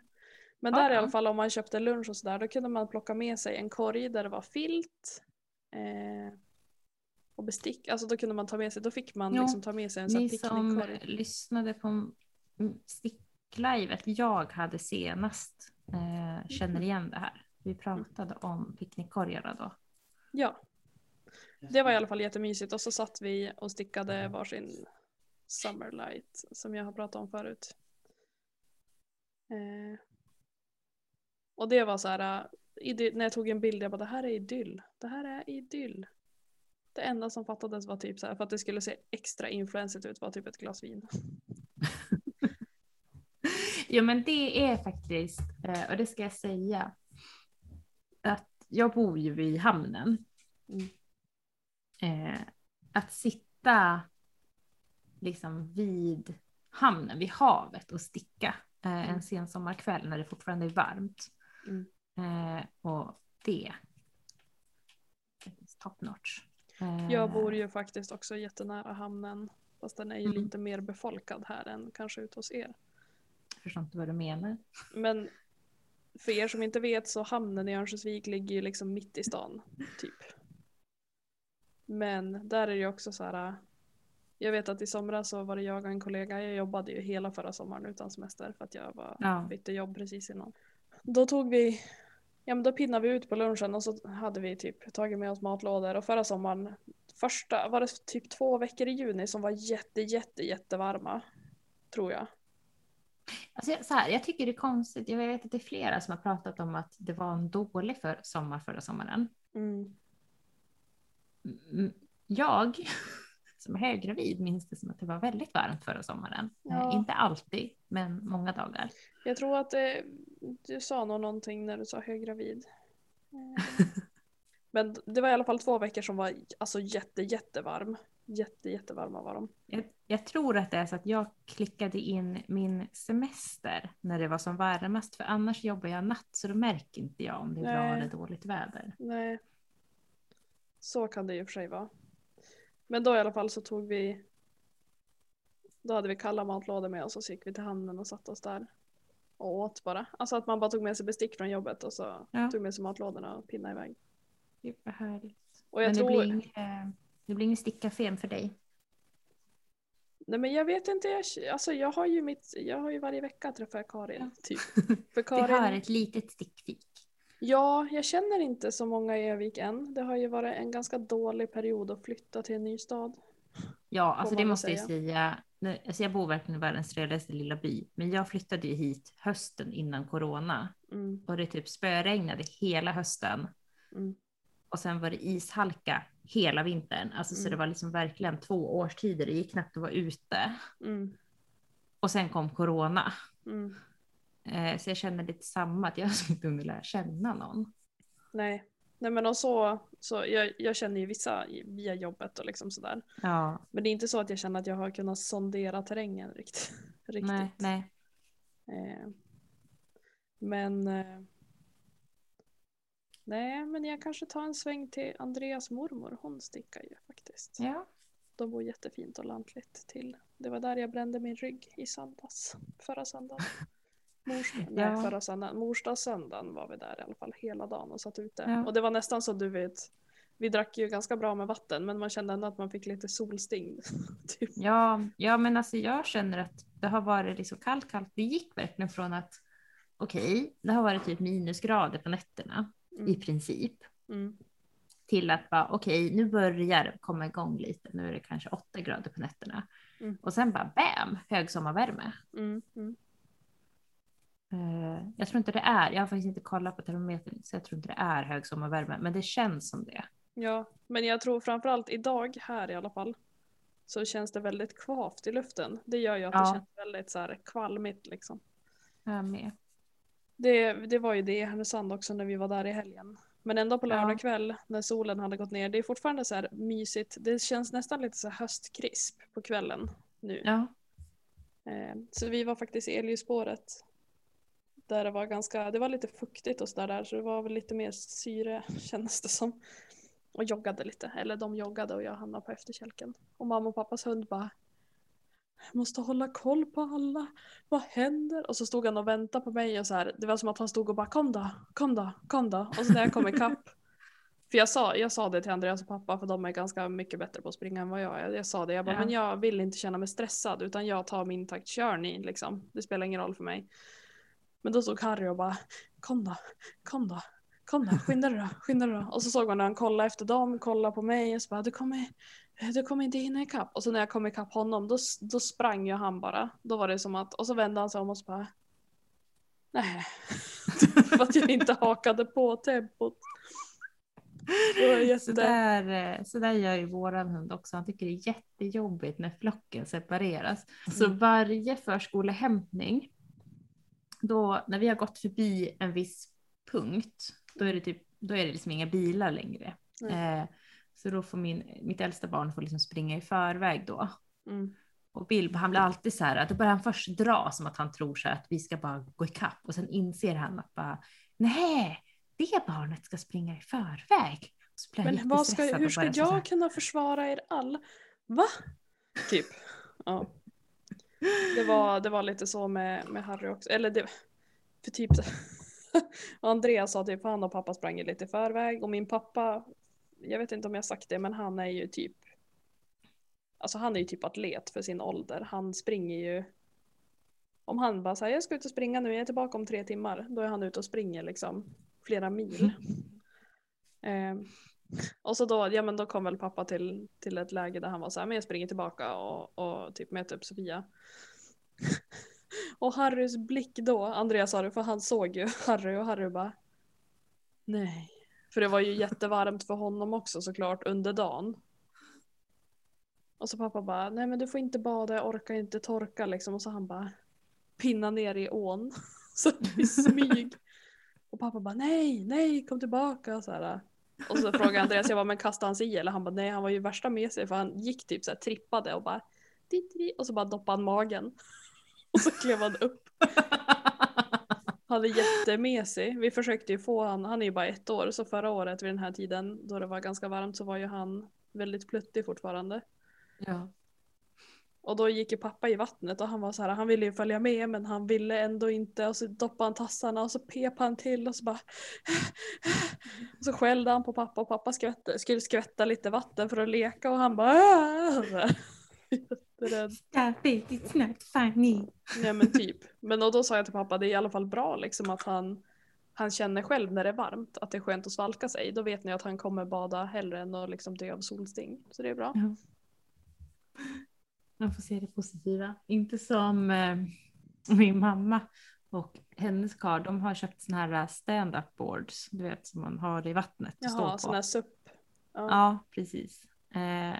Men Ja, där i ja. alla fall om man köpte lunch och sådär då kunde man plocka med sig en korg där det var filt. Eh, och bestick, alltså då kunde man ta med sig, då fick man Jo, liksom ta med sig en sån Ni som lyssnade på mm, sticklivet jag hade senast eh, känner igen det här. Vi pratade om picknickkorgarna då. Ja, det var i alla fall jättemysigt och så satt vi och stickade varsin Summerlight som jag har pratat om förut. Eh, och det var så här, äh, när jag tog en bild, jag bara det här är idyll. Det här är idyll. Det enda som fattades var typ så här, för att det skulle se extra influensigt ut var typ ett glas vin. Ja men det är faktiskt, eh, och det ska jag säga, att jag bor ju vid hamnen. Mm. Eh, att sitta liksom vid hamnen, vid havet och sticka eh, en Mm. sen sommarkväll när det fortfarande är varmt. Mm. Eh, och det är top notch. Eh, Jag bor ju faktiskt också jättenära hamnen. Fast den är ju Mm. lite mer befolkad här än kanske ute hos er. Jag förstår inte vad du menar. Men för er som inte vet så hamnen i Örnsköldsvik ligger ju liksom mitt i stan. Typ. Men där är det ju också så här. Jag vet att i somras så var det jag och en kollega. Jag jobbade ju hela förra sommaren utan semester för att jag var, Ja. bytte jobb precis innan. Då tog vi, ja men då pinnade vi ut på lunchen och så hade vi typ tagit med oss matlådor och förra sommaren, första, var det typ två veckor i juni som var jätte jätte jättevarma. Tror jag. Alltså, så här, jag tycker det är konstigt, jag vet att det är flera som har pratat om att det var en dålig för, sommar förra sommaren. Mm. Jag som är höggravid minns det som att det var väldigt varmt förra sommaren. Ja. Eh, inte alltid, men många dagar. Jag tror att det, du sa nog någonting när du sa höggravid. Men det var i alla fall två veckor som var alltså jätte jättevarm. Jätte jättevarma var de. Jag, jag tror att det är så att jag klickade in min semester när det var som varmast, för annars jobbar jag natt så då märker inte jag om det är bra Nej. eller dåligt väder. Nej. Så kan det ju för sig vara. Men då i alla fall så tog vi Då hade vi kalla matlådor med oss och så gick vi till hamnen och satte oss där. Och åt bara. Alltså att man bara tog med sig bestick från jobbet och så Ja. tog med sig matlådorna och pinnade iväg. Gud vad härligt. Och jag Men det tror... blir inget, eh, det blir ingen stickcafé för dig. Nej men jag vet inte, jag, alltså jag har ju mitt, jag har ju varje vecka träffar Karin. Typ. För Vi Karin, har ett litet stickfik. ja jag känner inte så många i Övik än. Det har ju varit en ganska dålig period att flytta till en ny stad. Ja, alltså det måste jag säga. Alltså jag bor verkligen i världens trevligaste lilla by, men jag flyttade ju hit hösten innan corona Mm, och det typ spöregnade hela hösten mm, och sen var det ishalka hela vintern. Alltså så Mm. det var liksom verkligen två årstider. Det gick knappt att vara ute mm, och sen kom corona. mm. Eh, så jag känner lite samma, att jag liksom inte hunnit lära känna någon. Nej. Nej men och så, så jag, jag känner ju vissa via jobbet och liksom sådär. Ja, Men det är inte så att jag känner att jag har kunnat sondera terrängen riktigt. riktigt. nej, nej. Eh, Men eh, Nej, men jag kanske tar en sväng till Andreas mormor. Hon stickar ju faktiskt. Ja. De bor jättefint och lantligt till. Det var där jag brände min rygg i söndags. Förra söndagen. Mors, Ja. nej, förra söndagen. Morsdagssöndagen var vi där i alla fall hela dagen och satt ute. Ja. Och det var nästan så du vet. Vi drack ju ganska bra med vatten men man kände ändå att man fick lite solsting. typ. Ja, ja, men alltså jag känner att det har varit liksom kallt, kallt. Det gick verkligen från att okej, det har varit typ minusgrader på nätterna i Mm. princip Mm. till att bara okej, nu börjar det komma igång lite. Nu är det kanske åtta grader på nätterna Mm. och sen bara bam, högsommarvärme. Mm. Eh, jag tror inte det är. Jag har faktiskt inte kollat på termometern så jag tror inte det är högsommarvärme, men det känns som det. Ja, men jag tror framförallt idag här i alla fall så känns det väldigt kvavt i luften. Det gör ju att det Ja. känns väldigt så här kvalmigt liksom. Jag med. Det, det var ju det i Härnösand också när vi var där i helgen. Men ändå på Ja. lördag kväll när solen hade gått ner. Det är fortfarande så här mysigt. Det känns nästan lite så här höstkrisp på kvällen nu. Ja, Eh, så vi var faktiskt i Elljusspåret. Där det var ganska, det var lite fuktigt och sådär där så det var väl lite mer syre kändes det som. Och joggade lite, eller de joggade och jag hamnade på efterkälken. Och mamma och pappas hund bara jag måste hålla koll på alla. Vad händer? Och så stod han och väntade på mig och så här. Det var som att han stod och bara kom då, kom då, kom då. Och så när jag kom ikapp. För jag sa, jag sa det till Andreas och pappa för de är ganska mycket bättre på att springa än vad jag är. Jag sa det, jag bara Ja. men jag vill inte känna mig stressad utan jag tar min takt, kör ni liksom. Det spelar ingen roll för mig. Men då stod Harry och bara kom då, kom då, kom då, skynda dig då, skynda dig då. Och så såg man när han kollade efter dem, kollade på mig och så bara du kommer, du kommer inte hinna ikapp. Och så när jag kom ikapp honom då, då sprang ju han bara. Då var det som att, och så vände han sig om och så bara nej. för att jag inte hakade på tempot. Jätte... så där, eh, så där gör ju våran hund också. Han tycker det är jättejobbigt när flocken separeras. Så Mm. varje förskolehämtning, då när vi har gått förbi en viss punkt, då är det, typ, då är det liksom inga bilar längre. Nej. Eh, så då får min, mitt äldsta barn får liksom springa i förväg då. Mm. Och Bill, han blir alltid så här, då börjar han först dra som att han tror så här att vi ska bara gå ikapp och sen inser han att bara, nej, det barnet ska springa i förväg. Men ska, hur ska jag kunna försvara er alla? Va? Typ. Ja. Det var, det var lite så med, med Harry också. Eller det, för typ Andreas sa typ han och pappa sprang lite i förväg och min pappa, jag vet inte om jag sagt det, men han är ju typ Alltså han är ju typ atlet för sin ålder. Han springer ju Om han bara säger jag ska ut och springa nu, jag är tillbaka om tre timmar. Då är han ute och springer liksom flera mil. Eh, och så då, ja men då kom väl pappa till, till ett läge där han var så här, men jag springer tillbaka och, och typ möter upp Sofia. och Harrys blick då, Andreas sa det för han såg ju Harry och Harry bara Nej. För det var ju jättevarmt för honom också såklart under dagen. Och så pappa bara, nej men du får inte bada, jag orkar inte torka liksom. Och så han bara pinna ner i ån. så i smyg. Och pappa bara, nej, nej, kom tillbaka. Så här. Och så frågade Andreas, jag bara, men kastade han sig i? Eller han bara, nej, han var ju värsta med sig för han gick typ så här, trippade och bara, di, di, och så bara doppade han magen. Och så klev han upp. Han är jättemesig. Vi försökte ju få han, han är ju bara ett år, så förra året vid den här tiden då det var ganska varmt så var ju han väldigt pluttig fortfarande. Ja. Och då gick ju pappa i vattnet och han var så här, han ville ju följa med men han ville ändå inte och så doppade han tassarna och så pep han till och så bara och så skällde han på pappa och pappa skvätte, skulle skvätta lite vatten för att leka och han bara. Jätterädd. Stop it, it's not funny. Nej men typ. Men och då sa jag till pappa det är i alla fall bra liksom att han han känner själv när det är varmt att det är skönt att svalka sig. Då vet ni att han kommer bada hellre än att liksom dö av solsting. Så det är bra. Ja. Man får se det positiva. Inte som eh, min mamma och hennes karl, de har köpt såna här stand-up boards, du vet som man har i vattnet att Jaha, stå sån på. här SUP. Ja. Ja, precis. Eh,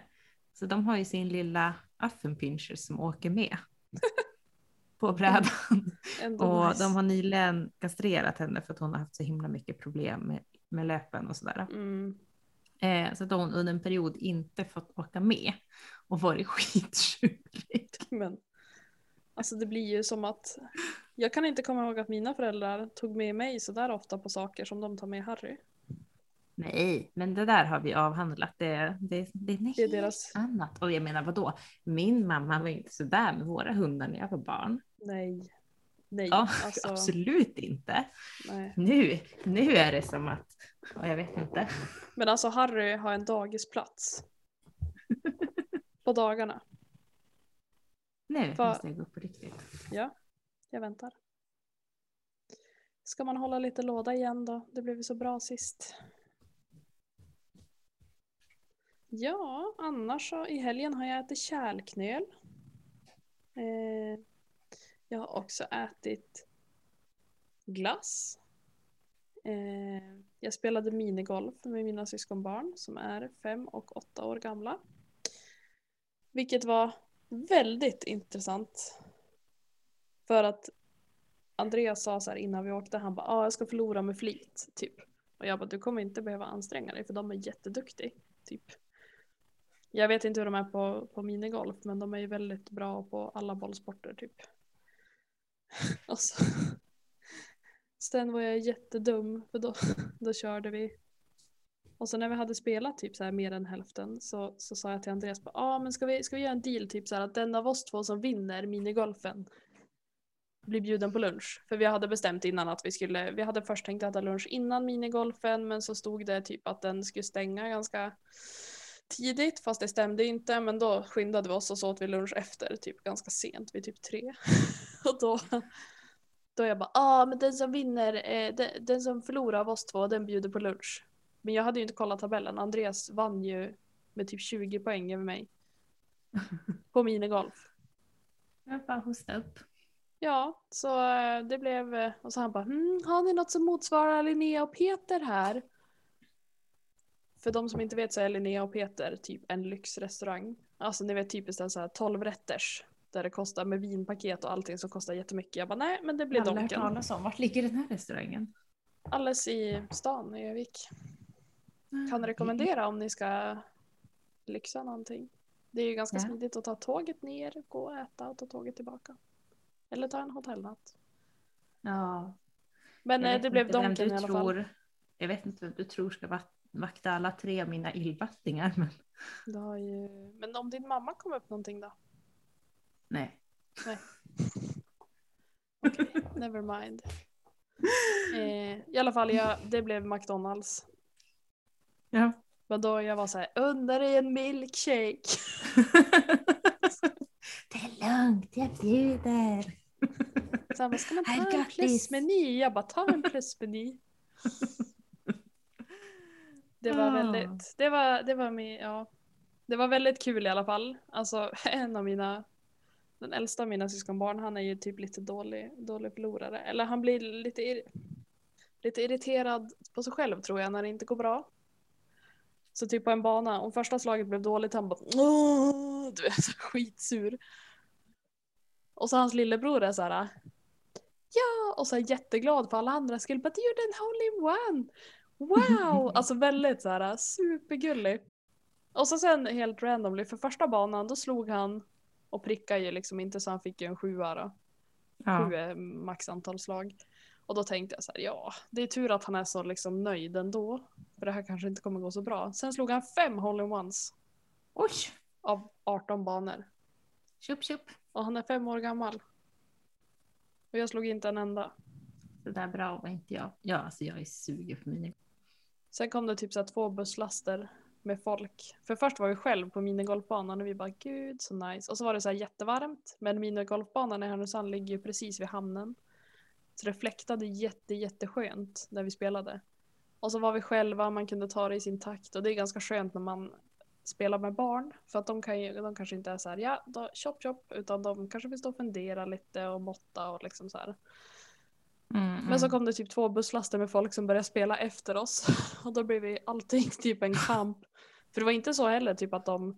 så de har ju sin lilla affenpinscher som åker med på brädan. Och nice. de har nyligen kastrerat henne för att hon har haft så himla mycket problem med, med löpen och sådär. Mm. Eh, så att hon under en period inte fått åka med och varit skittjurig. Men alltså det blir ju som att Jag kan inte komma ihåg att mina föräldrar tog med mig så där ofta på saker som de tar med Harry. Nej, men det där har vi avhandlat. Det, det, det är något Det är deras- annat. Och jag menar vadå? Min mamma var inte så där med våra hundar när jag var barn. Nej. Nej, Ja, alltså. absolut inte. Nej. Nu, nu är det som att, ja, jag vet inte. Men alltså Harry har en dagisplats. på dagarna. Nu Va- måste jag gå upp på riktigt. Ja, jag väntar. Ska man hålla lite låda igen då? Det blev ju så bra sist. Ja, annars så i helgen har jag ätit kärlknöl. Eh, jag har också ätit glass. Eh, jag spelade minigolf med mina syskonbarn som är fem och åtta år gamla. Vilket var väldigt intressant. För att Andreas sa så här innan vi åkte, han bara ah, jag ska förlora med flit. Typ. Och jag bara du kommer inte behöva anstränga dig för de är jätteduktiga. Typ. Jag vet inte hur de är på, på minigolf men de är ju väldigt bra på alla bollsporter typ. Och så. Sen var jag jättedum för då, då körde vi. Och så när vi hade spelat typ så här mer än hälften så, så sa jag till Andreas ja ah, men ska vi, ska vi göra en deal typ så här att den av oss två som vinner minigolfen blir bjuden på lunch. För vi hade bestämt innan att vi skulle, vi hade först tänkt äta lunch innan minigolfen men så stod det typ att den skulle stänga ganska tidigt fast det stämde inte men då skyndade vi oss och så åt vi lunch efter typ ganska sent vid typ tre. och då, då jag bara ah men den som vinner, eh, den, den som förlorar av oss två den bjuder på lunch. Men jag hade ju inte kollat tabellen, Andreas vann ju med typ 20 poäng över mig. På minigolf. Jag bara hosta upp. Ja, så eh, det blev, eh, och så han bara hm, har ni något som motsvarar Linnea och Peter här? För de som inte vet så är Linnea och Peter typ en lyxrestaurang. Alltså ni vet typiskt en så här 12 rätters. Där det kostar med vinpaket och allting som kostar jättemycket. Jag bara nej men det blir Aldrig hört Donken. talas om. Vart ligger den här restaurangen? Alldeles i stan i Övik. Mm. Kan rekommendera om ni ska lyxa någonting. Det är ju ganska Ja. smidigt att ta tåget ner, gå och äta och ta tåget tillbaka. Eller ta en hotellnatt. Ja, Men jag eh, det blev Donken i alla fall. tror, Jag vet inte vem du tror ska vak- vakta alla tre av mina illbattingar, men ju... Men om din mamma kom upp någonting då? nej. Okej, never mind. Eh, I alla fall, jag, det blev McDonalds. Ja. Men då jag var så här, unna dig en milkshake. det är lugnt, jag bjuder. Så här, vad ska man ta en plusmeny? Jag bara, ta en plusmeny. Det var Ah. väldigt, det var, det var min, ja. Det var väldigt kul i alla fall. Alltså en av mina, den äldsta av mina syskonbarn, han är ju typ lite dålig, dålig förlorare. Eller han blir lite, lite irriterad på sig själv tror jag när det inte går bra. Så typ på en bana, om första slaget blev dåligt, han bara Åh! du vet, så skitsur. Och så hans lillebror är så här. Ja, och så är jätteglad för alla andra skull. But du gjorde en hole-in-one! Wow! Alltså väldigt så här supergullig. Och så sen helt randomly, för första banan då slog han och prickade ju liksom inte så han fick ju en sjua då. Ja. Sju är max antal slag. Och då tänkte jag så här, ja, det är tur att han är så liksom nöjd ändå. För det här kanske inte kommer gå så bra. Sen slog han fem hole-in-ones Oj, av 18 banor. tjup tjup. Och han är fem år gammal. Och jag slog inte en enda. Det där bra var inte jag. Ja, alltså jag är sugen på mina. Sen kom det typ så två busslaster med folk. För först var vi själv på minigolfbanan och vi bara gud så nice. Och så var det så här jättevarmt. Men minigolfbanan i Härnösand ligger ju precis vid hamnen. Så det fläktade jätte jätteskönt när vi spelade. Och så var vi själva, man kunde ta det i sin takt. Och det är ganska skönt när man spelar med barn. För att de, kan ju, de kanske inte är så här ja, då, chop chop. Utan de kanske vill stå och fundera lite och måtta och liksom så här. Mm, Men så mm. kom det typ två busslaster med folk som började spela efter oss. Och då blev vi allting typ en kamp. För det var inte så heller typ att de,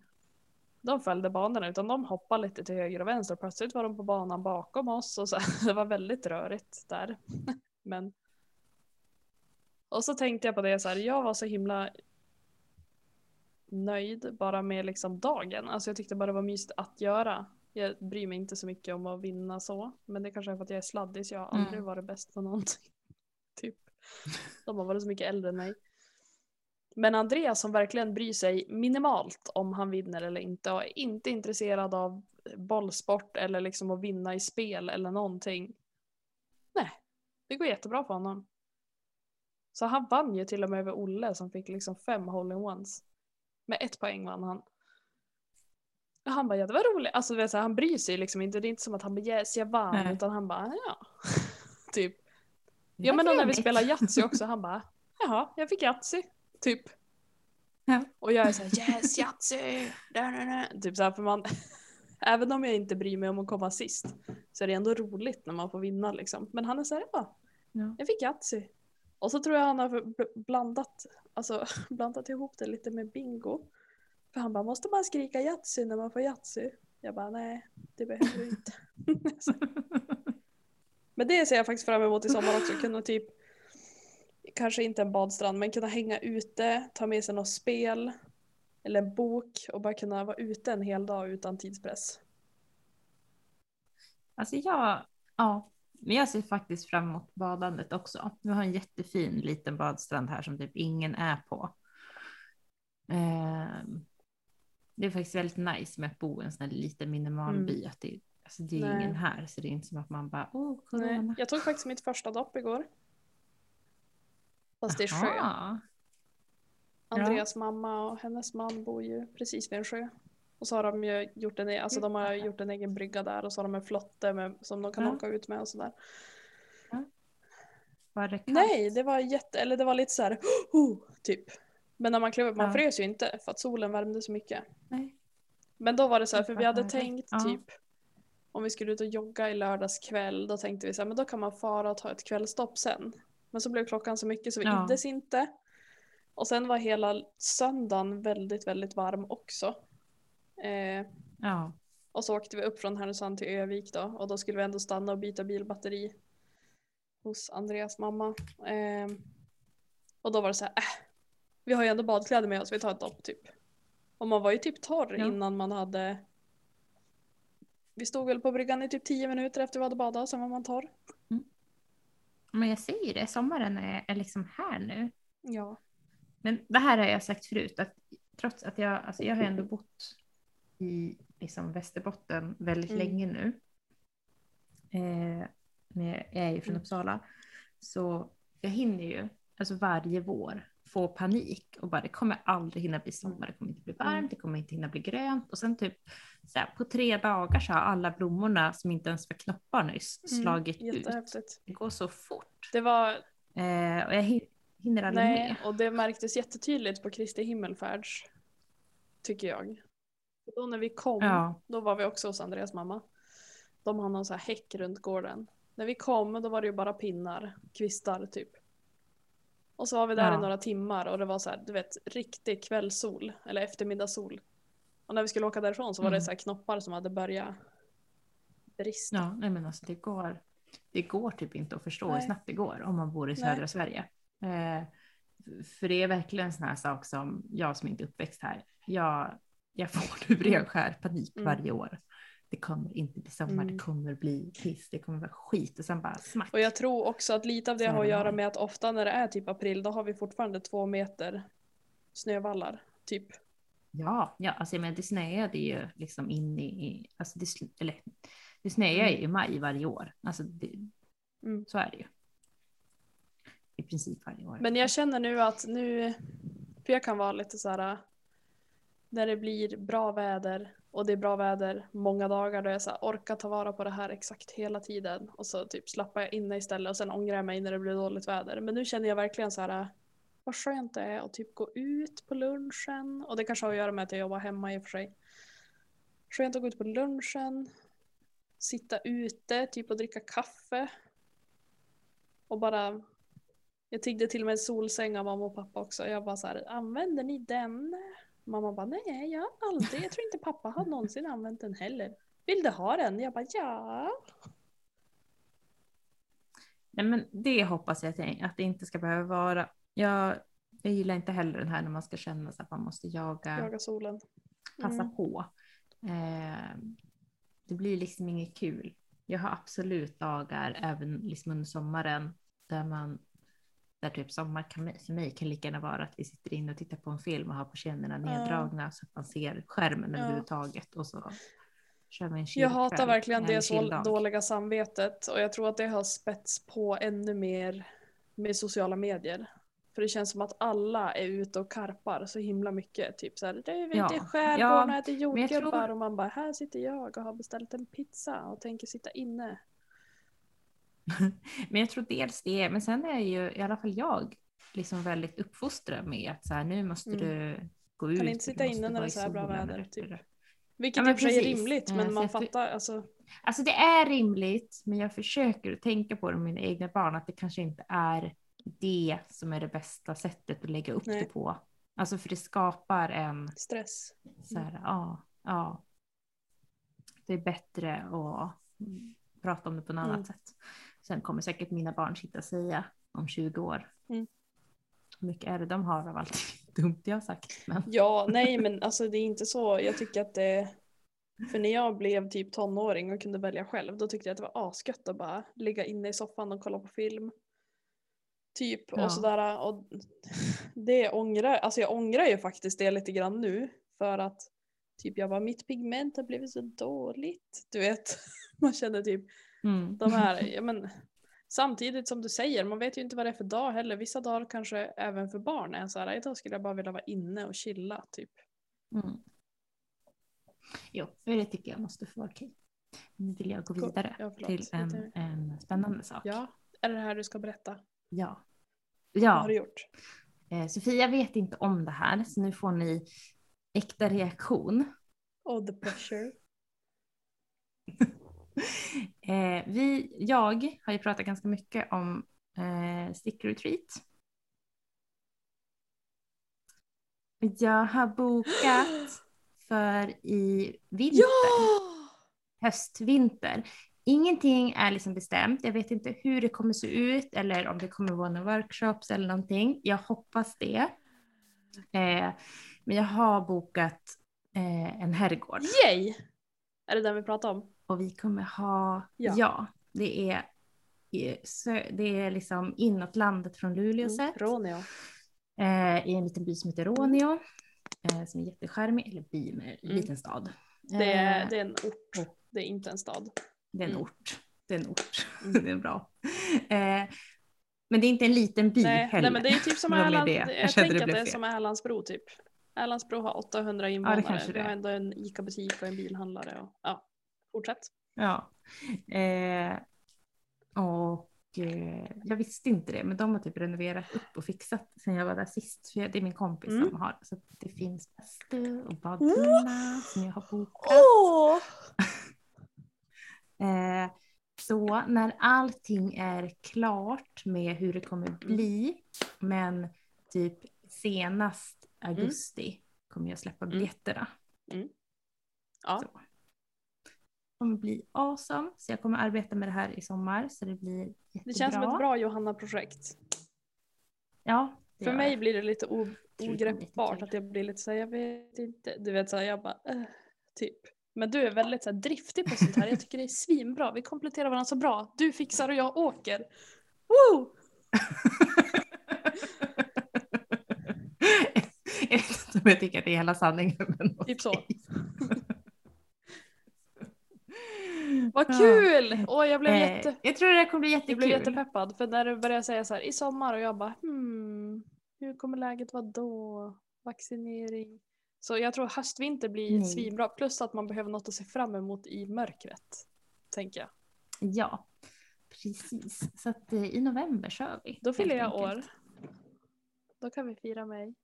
de följde banorna utan de hoppade lite till höger och vänster. Plötsligt var de på banan bakom oss och så, det var väldigt rörigt där. Men och så tänkte jag på det så här, jag var så himla nöjd bara med liksom dagen. Alltså jag tyckte bara det var mysigt att göra. Jag bryr mig inte så mycket om att vinna så. Men det kanske är för att jag är sladdig så jag har Mm. aldrig varit bäst på någonting. typ. De har varit så mycket äldre än mig. Men Andreas som verkligen bryr sig minimalt om han vinner eller inte och är inte intresserad av bollsport eller liksom att vinna i spel eller någonting. Nej, det går jättebra för honom. Så han vann ju till och med över Olle som fick liksom fem hole-in-ones. Med ett poäng vann han. Och han bara ja det var roligt. Alltså vet, så han bryr sig liksom inte. Det är inte som att han bara yes jag vann Nej. utan han bara ja. typ. Ja men då när vi spelar Yatzy också han bara jaha jag fick Yatzy. Typ. Ja. Och jag är såhär yes Yatzy! Typ såhär för man Även om jag inte bryr mig om att komma sist så är det ändå roligt när man får vinna liksom. Men han är såhär ja Ja. jag fick Yatzy. Och så tror jag han har bl- blandat, alltså, blandat ihop det lite med bingo. För han bara, måste man skrika Yatzy när man får Yatzy? Jag bara, nej det behöver du inte. Så- men det ser jag faktiskt fram emot i sommar också, kunna typ Kanske inte en badstrand men kunna hänga ute, ta med sig något spel eller en bok och bara kunna vara ute en hel dag utan tidspress. Alltså jag, ja, men jag ser faktiskt fram emot badandet också. Vi har en jättefin liten badstrand här som typ ingen är på. Ehm, det är faktiskt väldigt nice med att bo i en sån här liten minimal Mm. Att det, alltså det är Nej. ingen här så det är inte som att man bara, åh, Nej, corona. jag tog faktiskt mitt första dopp igår. Fast det är sjö. Jaha. Andreas mamma och hennes man bor ju precis vid en sjö. Och så har de ju gjort en, e- alltså de har gjort en egen brygga där och så har de en flotte med, som de kan Ja. åka ut med och sådär. Var det kallt? Nej, det var jätte, eller det var lite så här, oh, typ. Men när man klev upp, man Ja. frös ju inte för att solen värmde så mycket. Nej. Men då var det så här, för vi hade tänkt Ja. typ om vi skulle ut och jogga i lördags kväll, då tänkte vi så här, men då kan man fara och ta ett kvällstopp sen. Men så blev klockan så mycket så vi Ja. iddes inte. Och sen var hela söndagen väldigt, väldigt varm också. Eh, Ja. och så åkte vi upp från Härnösand till Övik då och då skulle vi ändå stanna och byta bilbatteri hos Andreas mamma. Eh, och då var det så här, äh, vi har ju ändå badkläder med oss, vi tar ett dopp typ. Och man var ju typ torr Ja. innan man hade vi stod väl på bryggan i typ 10 minuter efter vi hade badat, sen var man torr. Men jag säger det, sommaren är, är liksom här nu. Ja. Men det här har jag sagt förut, att trots att jag, alltså jag har ändå bott i liksom Västerbotten väldigt Mm. länge nu. Eh, jag är ju från Mm. Uppsala. Så jag hinner ju, alltså varje vår, få panik och bara det kommer aldrig hinna bli sommar, det kommer inte bli varmt, Mm. det kommer inte hinna bli grönt. Och sen typ så här, på tre dagar så har alla blommorna som inte ens var knoppar nyss Mm, slagit ut. Jättehäftigt. Det går så fort. Det var, Eh, och jag hin- hinner aldrig nej, med. och det märktes jättetydligt på Kristi himmelfärds. Tycker jag. Då när vi kom, Ja. då var vi också hos Andreas mamma. De har någon så här häck runt gården. När vi kom då var det ju bara pinnar, kvistar typ. Och så var vi där Ja. i några timmar och det var så här, du vet, riktig kvällssol eller eftermiddagssol. Och när vi skulle åka därifrån så var det Mm. så här knoppar som hade börjat brista. Ja, nej men alltså det går, det går typ inte att förstå hur Nej. snabbt det går om man bor i södra Nej. Sverige. Eh, för det är verkligen en sån här sak som jag som inte är uppväxt här, jag, jag får nu ren skär panik Mm. varje år. Det kommer inte bli sommar, Mm. det kommer bli piss, det kommer vara skit och sen bara smack. Och jag tror också att lite av det har att göra med att ofta när det är typ april då har vi fortfarande två meter snövallar. Typ. Ja, ja alltså menar, det snöade ju liksom in i, alltså det, eller, det snöar Mm. ju i maj varje år. Alltså det, Mm. så är det ju. I princip varje år. Men jag känner nu att nu, för jag kan vara lite så här när det blir bra väder och det är bra väder många dagar då jag så här, orkar ta vara på det här exakt hela tiden och så typ slappar jag inne istället och sen ångrar jag mig när det blir dåligt väder. Men nu känner jag verkligen så här vad skönt det är att typ gå ut på lunchen och det kanske har att göra med att jag jobbar hemma i och för sig. Skönt att gå ut på lunchen, sitta ute, typ och dricka kaffe. Och bara jag tiggde till mig en solsäng av mamma och pappa också. Jag bara så här, använder ni den? Mamma bara, nej jag har aldrig, jag tror inte pappa har någonsin använt den heller. Vill du ha den? Jag bara, ja. Nej, men det hoppas jag att, det inte ska behöva vara. Jag, jag gillar inte heller den här när man ska känna så att man måste jaga, Jaga solen. passa Mm. på. Eh, det blir liksom inget kul. Jag har absolut dagar även liksom under sommaren där man där typ sommar kan, för mig kan lika gärna vara att vi sitter inne och tittar på en film och har på kinderna neddragna så att man ser skärmen Ja. överhuvudtaget och så kör vi en Jag hatar chillkväll, verkligen en det så dåliga samvetet och jag tror att det har spets på ännu mer med sociala medier. För det känns som att alla är ute och karpar så himla mycket. Typ så här, du är Ja. skärgården Ja, och äter jordgubbar tror- och man bara, här sitter jag och har beställt en pizza och tänker sitta inne. Men jag tror dels det, men sen är ju i alla fall jag liksom väldigt uppfostrad med att så här, nu måste Mm. du gå ut. Kan inte sitta inne när det är så här bra väder, typ. Vilket Ja, i och för sig är rimligt men så man fattar alltså. Alltså det är rimligt, men jag försöker att tänka på det med mina egna barn, att det kanske inte är det som är det bästa sättet att lägga upp Nej. det på. Alltså för det skapar en Stress. så här, ja, ja. Det är bättre att mm, prata om det på något Mm. annat sätt. Sen kommer säkert mina barn sitta och säga om 20 år. Mm. Hur mycket är det de har av allt dumt jag har sagt? Men... Ja, nej men alltså det är inte så. Jag tycker att det... För när jag blev typ tonåring och kunde välja själv då tyckte jag att det var asgött att bara ligga inne i soffan och kolla på film. Typ Ja. och sådär. Och det ångrar, alltså jag ångrar ju faktiskt det lite grann nu. För att typ jag bara mitt pigment har blivit så dåligt. Du vet, man känner typ Mm. de här, ja men samtidigt som du säger, man vet ju inte vad det är för dag heller. Vissa dagar kanske även för barn är så här, idag skulle jag bara vilja vara inne och chilla typ. Mm. Jo, det tycker jag måste få vara okej. Nu vill jag gå vidare Ja, till en, en spännande sak. Ja, är det det här du ska berätta? Ja. Vad har du ja. gjort? Eh, Sofia vet inte om det här, så nu får ni äkta reaktion. Oh, the pressure. Eh, vi, jag har ju pratat ganska mycket om eh, stick retreat. Jag har bokat för i vinter, Ja! höst-vinter. Ingenting är liksom bestämt. Jag vet inte hur det kommer se ut eller om det kommer vara några workshops eller någonting. Jag hoppas det. Eh, men jag har bokat eh, en herrgård. Yay! Är det den vi pratar om? Och vi kommer ha, Ja. ja, det är, det är liksom inåt landet från Luleå Mm. sett. Roneo. Eh, I en liten by som heter Råneå. Eh, som är jättecharmig, eller by med en Mm. liten stad. Det är, Eh, det är en ort. Det är inte en stad. det är en mm. ort. Det är en ort. Mm. det är bra. Eh, men det är inte en liten by Nej, heller. nej men det är typ som Det Erland, det. jag, Jag tänker det att det är fel. som Erlandsbro typ. Erlandsbro har 800 invånare. kanske Vi har det. ändå en ICA-butik och en bilhandlare. Och, ja, fortsätt. Ja. Eh, och eh, jag visste inte det, men de har typ renoverat upp och fixat sen jag var där sist. För det är min kompis Mm. som har. Så det finns bastu och badtunna som jag har bokat. Åh! Eh, så när allting är klart med hur det kommer bli, men typ senast augusti kommer jag släppa Mm. biljetterna. Ja. Så. Kommer bli awesome, så jag kommer arbeta med det här i sommar så det blir jättebra. Det känns som ett bra Johanna-projekt. Ja, För mig blir det lite det ogreppbart att jag blir lite såhär, jag vet inte. Du vet såhär, jag bara, äh, typ. Men du är väldigt såhär, driftig på sånt här. Jag tycker det är svinbra. Vi kompletterar varandra så bra. Du fixar och jag åker. Woo! jag vet inte om jag tycker att det är hela sanningen. Men Typ så. Vad kul! Åh, jag blev, Eh, jätte, Jag tror det kommer bli jag jättekul. blev jättepeppad. För när du började säga så här i sommar och jag bara, hmm, hur kommer läget vara då? Vaccinering. Så jag tror höstvinter blir Nej. svinbra. Plus att man behöver något att se fram emot i mörkret. Tänker jag. Ja, precis. Så att eh, i november kör vi. Då fyller jag år. enkelt. Då kan vi fira mig.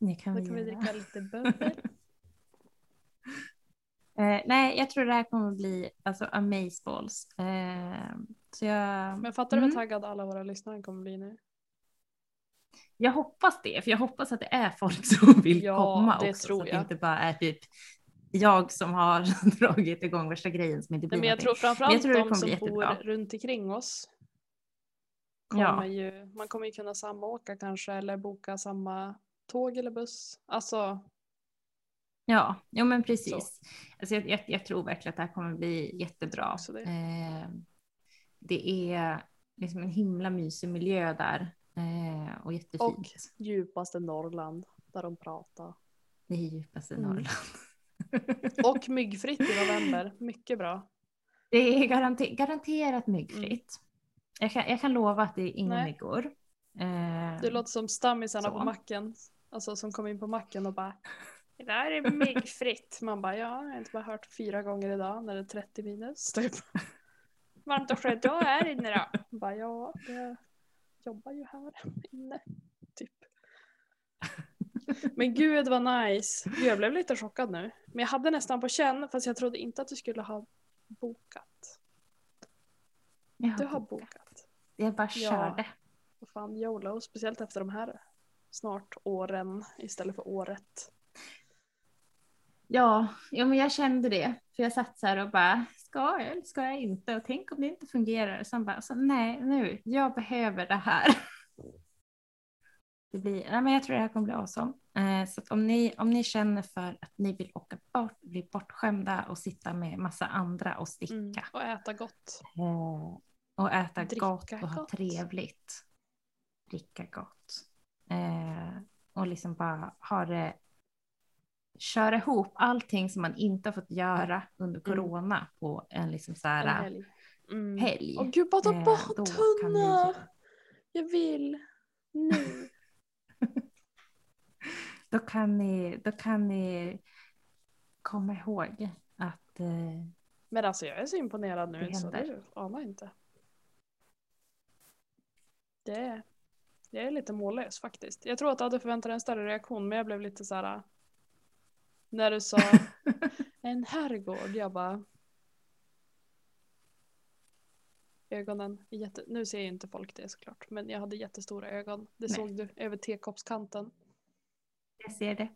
Det kan Då vi kan vi göra. dricka lite bubbel. Eh, nej, jag tror det här kommer bli alltså amazeballs. Eh, så jag, Men fattar du vad Mm. taggade alla våra lyssnare kommer bli nu? jag hoppas det, för jag hoppas att det är folk som vill Ja, komma det också. tror så att jag. det inte bara är typ jag som har dragit igång värsta grejen som inte blir Nej, men jag tror framförallt tror det de som bor runt omkring oss. Ja. Kommer ju, man kommer ju kunna samåka kanske eller boka samma tåg eller buss. Alltså Ja, jo men precis. Alltså jag, jag, jag, tror verkligen att det här kommer bli jättebra. det. Eh, det är liksom en himla mysig miljö där eh, och jättefint. Och djupaste Norrland där de pratar. Det är djupaste Mm. Norrland. Och myggfritt i november. Mycket bra. Det är garanter, garanterat myggfritt. Jag, kan, jag kan lova att det är inga Mm. Myggor. Eh, Det låter som stammisarna Så. på macken. Alltså som kom in på macken och bara Det där är myggfritt. Man bara ja, jag har inte bara hört fyra gånger idag när det är 30 minus. Typ. Varmt och skönt jag är inne då. Man Bara ja, jag jobbar ju här inne. Typ. Men gud vad nice. Jag blev lite chockad nu. Men jag hade nästan på känn fast jag trodde inte att du skulle ha bokat. jag Du har bokat. Jag bara Ja. körde. Vad fan YOLO, speciellt efter de här snart åren istället för året. Ja, ja, men jag kände det. För jag satt så här och bara, ska jag eller ska jag inte? Och tänk om det inte fungerar. Sen bara, så, nej, nu, jag behöver det här. Det blir, nej, men jag tror det här kommer bli awesome. Eh, så om ni, om ni känner för att ni vill åka bort, bli bortskämda och sitta med massa andra och sticka. Mm. Och äta gott. Eh, och äta Dricka gott och ha trevligt. Dricka gott. Eh, och liksom bara ha det. Köra ihop allting som man inte har fått göra under corona på en liksom så En här helg. Mm. helg. Åh gud, bara ta Eh, bort tunna! ni- Jag vill. Nu. Då kan ni, då kan ni komma ihåg att eh, Men alltså jag är så imponerad nu Det så du anar inte. Det är, jag är lite mållös faktiskt. Jag tror att jag hade förväntat en större reaktion men jag blev lite så här. När du sa en herrgård, jag bara. Ögonen, jätte, nu ser ju inte folk det såklart, men jag hade jättestora ögon. Det Nej. såg du över tekoppskanten. jag ser det.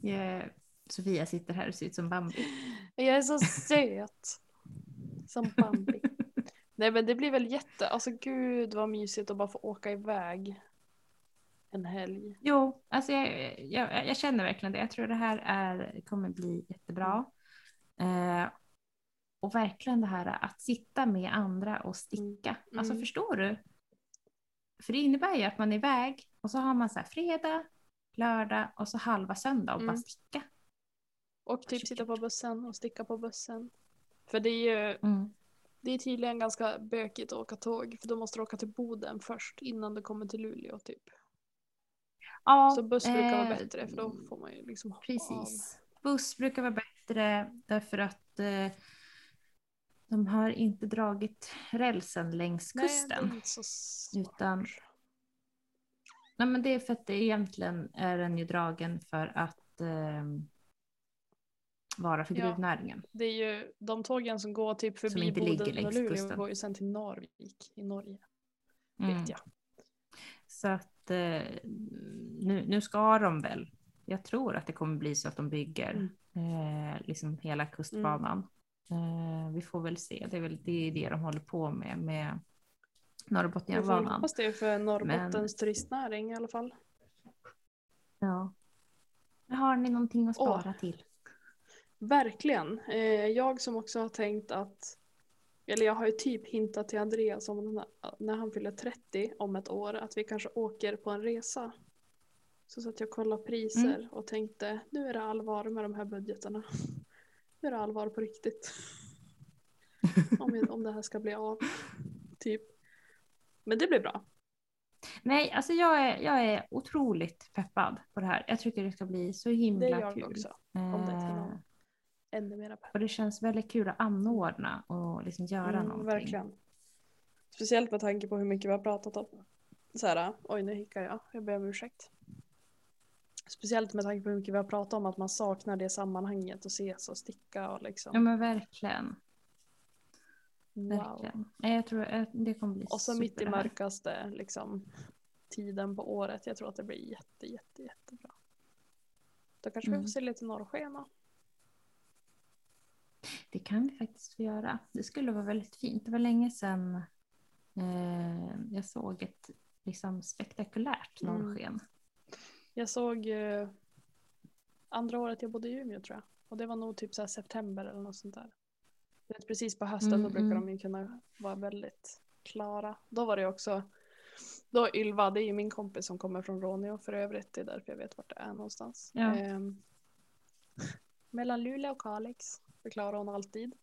Jag, Sofia sitter här och ser ut som Bambi. Jag är så söt. Som Bambi. Nej men det blir väl jätte, alltså gud vad mysigt att bara få åka iväg. En helg. Jo, alltså jag, jag, jag känner verkligen det. Jag tror det här är, kommer bli jättebra. Eh, och verkligen det här att sitta med andra och sticka. Mm. Alltså Mm. förstår du? För det innebär ju att man är iväg och så har man så här fredag, lördag och så halva söndag och bara Mm. sticka. Och typ sitta på bussen och sticka på bussen. För det är ju Mm. det är tydligen ganska bökigt att åka tåg för då måste du åka till Boden först innan du kommer till Luleå typ. Ja, Så buss brukar vara eh, bättre för då får man ju liksom hoppa Precis. Buss brukar vara bättre därför att eh, de har inte dragit rälsen längs kusten. Nej, det är inte så smart. Utan- Nej, men det är för att det egentligen är den ju dragen för att eh, vara för Ja. gruvnäringen. Det är ju de tågen som går typ förbi Boden och Luleå går ju sen till Narvik i Norge. Mm. Vet jag. Så att eh, nu, nu ska de väl, jag tror att det kommer bli så att de bygger eh, liksom hela kustbanan. Eh, vi får väl se, det är väl det, är det de håller på med med Jag Norrbotniabanan. hoppas det för Norrbottens turistnäring i alla fall. Ja. Har ni någonting att Åh. spara till? Verkligen. Eh, jag som också har tänkt att, eller jag har ju typ hintat till Andreas om när han fyller 30 om ett år att vi kanske åker på en resa. Så satt jag och kollade priser Mm. och tänkte nu är det allvar med de här budgetarna. Nu är det allvar på riktigt. om, om det här ska bli av. Typ. Men det blir bra. Nej, alltså jag är, jag är otroligt peppad på det här. Jag tycker det ska bli så himla Det är jag kul. också. Om det Eh. Ännu mera pepp. och det känns väldigt kul att anordna och liksom göra Mm, någonting. verkligen. Speciellt med tanke på hur mycket vi har pratat om. Så här, oj nu hickar jag, jag ber om ursäkt. Speciellt med tanke på hur mycket vi har pratat om att man saknar det sammanhanget och ses och sticka och liksom. Ja men verkligen. wow. verkligen. Jag tror att det kommer bli Och så super mitt i mörkaste liksom, tiden på året. Jag tror att det blir jätte, jätte, jättebra. Då kanske vi Mm. får se lite norrsken. Det kan vi faktiskt få göra. Det skulle vara väldigt fint. Det var länge sedan eh, jag såg ett liksom, spektakulärt Mm. Jag såg eh, andra året jag bodde i Umeå tror jag. Och det var nog typ så september eller något sånt där. Vet, precis på hösten Mm, då brukar mm. de ju kunna vara väldigt klara. Då var det också, då Ylva, det är ju min kompis som kommer från Råneå för övrigt. Det är därför jag vet vart det är någonstans. Ja. Ehm, mellan Luleå och Kalix förklarar hon alltid.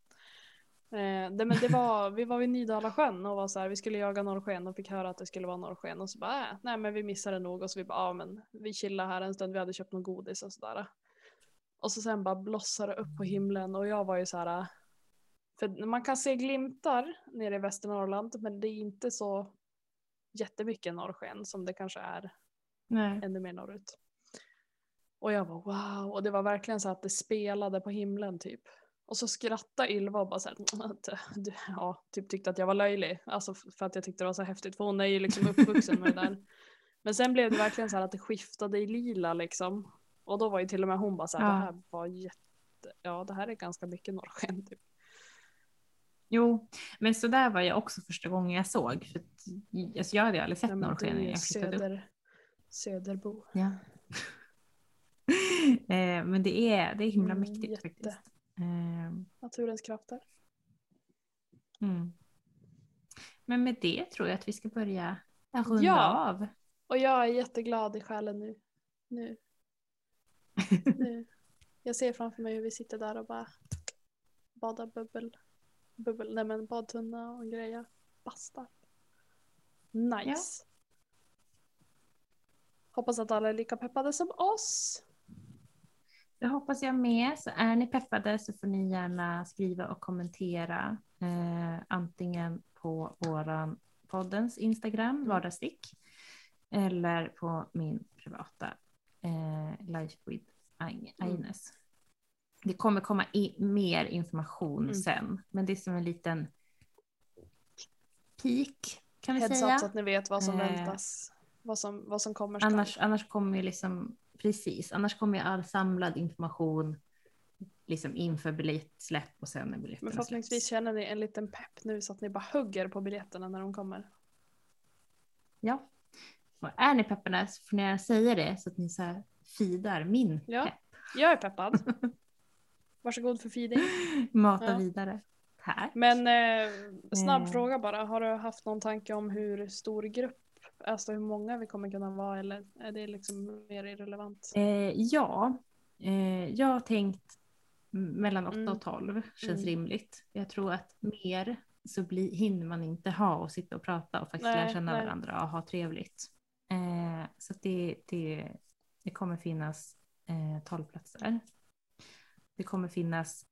Eh, det, men det var, vi var vid Nydala sjön och var så här, vi skulle jaga norrsken och fick höra att det skulle vara norrsken och så bara, äh, nej men vi missade nog och så vi bara, ja men vi chillar här en stund, vi hade köpt någon godis och sådär. Och så sen bara blossade det upp på himlen och jag var ju så här, för man kan se glimtar nere i Västernorrland men det är inte så jättemycket norrsken som det kanske är Nej. ännu mer norrut. Och jag var wow, och det var verkligen så att det spelade på himlen typ. Och så skrattade Ylva och bara så här, ja, typ tyckte att jag var löjlig. Alltså för att jag tyckte det var så häftigt, för hon är ju liksom uppvuxen med det där. Men sen blev det verkligen så här att det skiftade i lila liksom. Och då var ju till och med hon bara så här, Ja. det här var jätte, ja det här är ganska mycket norrsken typ. Jo, men så där var jag också första gången jag såg. För att, alltså jag hade aldrig sett Ja, norrsken ju jag flyttade upp. söder, söderbo. Ja. eh, men det är, det är himla Mm, mäktigt jätte. faktiskt. Eh, Naturens krafter. mm. Men med det tror jag att vi ska börja runda Ja. av. Och jag är jätteglad i själen nu. Nu. nu. Jag ser framför mig hur vi sitter där och bara badar bubbel. Bubbel, nej men badtunna och grejer. Bastar. Nice. Hoppas att alla är lika peppade som oss. Det hoppas jag med. Så är ni peppade så får ni gärna skriva och kommentera. Eh, antingen på våran poddens Instagram, vardagsstick. Eller på min privata eh, Life with Mm. Agnes. Det kommer komma i, mer information Mm. sen. Men det är som en liten peak kan vi Heads säga. up så att ni vet vad som Eh, väntas. Vad som, vad som kommer. Annars, annars kommer ju liksom, precis, annars kommer all samlad information liksom inför biljettsläpp och sen när biljetterna Men förhoppningsvis känner ni en liten pepp nu så att ni bara hugger på biljetterna när de kommer. Ja. Och är ni peppade så får ni säga det så att ni så här fidar min Ja. pepp. Jag är peppad. Varsågod för feeding. Mata Ja. vidare. Tack. Men eh, snabb Eh. fråga bara. Har du haft någon tanke om hur stor grupp, alltså hur många vi kommer kunna vara eller är det liksom mer irrelevant? Eh, ja, eh, jag har tänkt mellan 8 Mm. och 12 känns Mm. rimligt. Jag tror att mer så bli, hinner man inte ha och sitta och prata och faktiskt lära Nej, känna nej. varandra och ha trevligt. Eh, så det, det, det kommer finnas eh, 12 platser. Det kommer finnas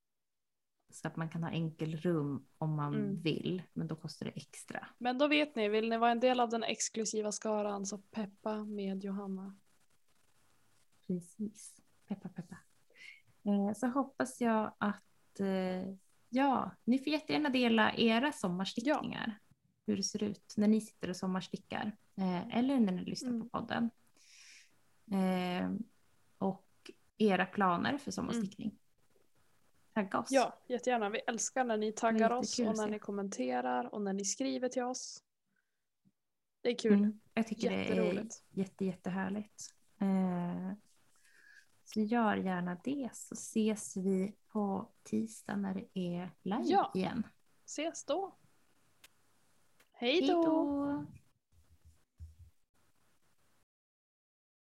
så att man kan ha enkelrum om man Mm. vill, men då kostar det extra. Men då vet ni, vill ni vara en del av den exklusiva skaran så peppa med Johanna. Precis. Peppa, peppa. Eh, så hoppas jag att eh, ja, ni får jättegärna dela era sommarstickningar. Hur det ser ut när ni sitter och sommarstickar. Eh, eller när ni lyssnar Mm. på podden. Eh, och era planer för sommarstickning. Tagga oss. Ja, jättegärna. Vi älskar när ni taggar oss och när ni kommenterar och när ni skriver till oss. Det är kul. Mm, jag tycker det är jätte, jättehärligt. Eh, så gör gärna det så ses vi på tisdag när det är live Ja. igen. Ses då. Hej då!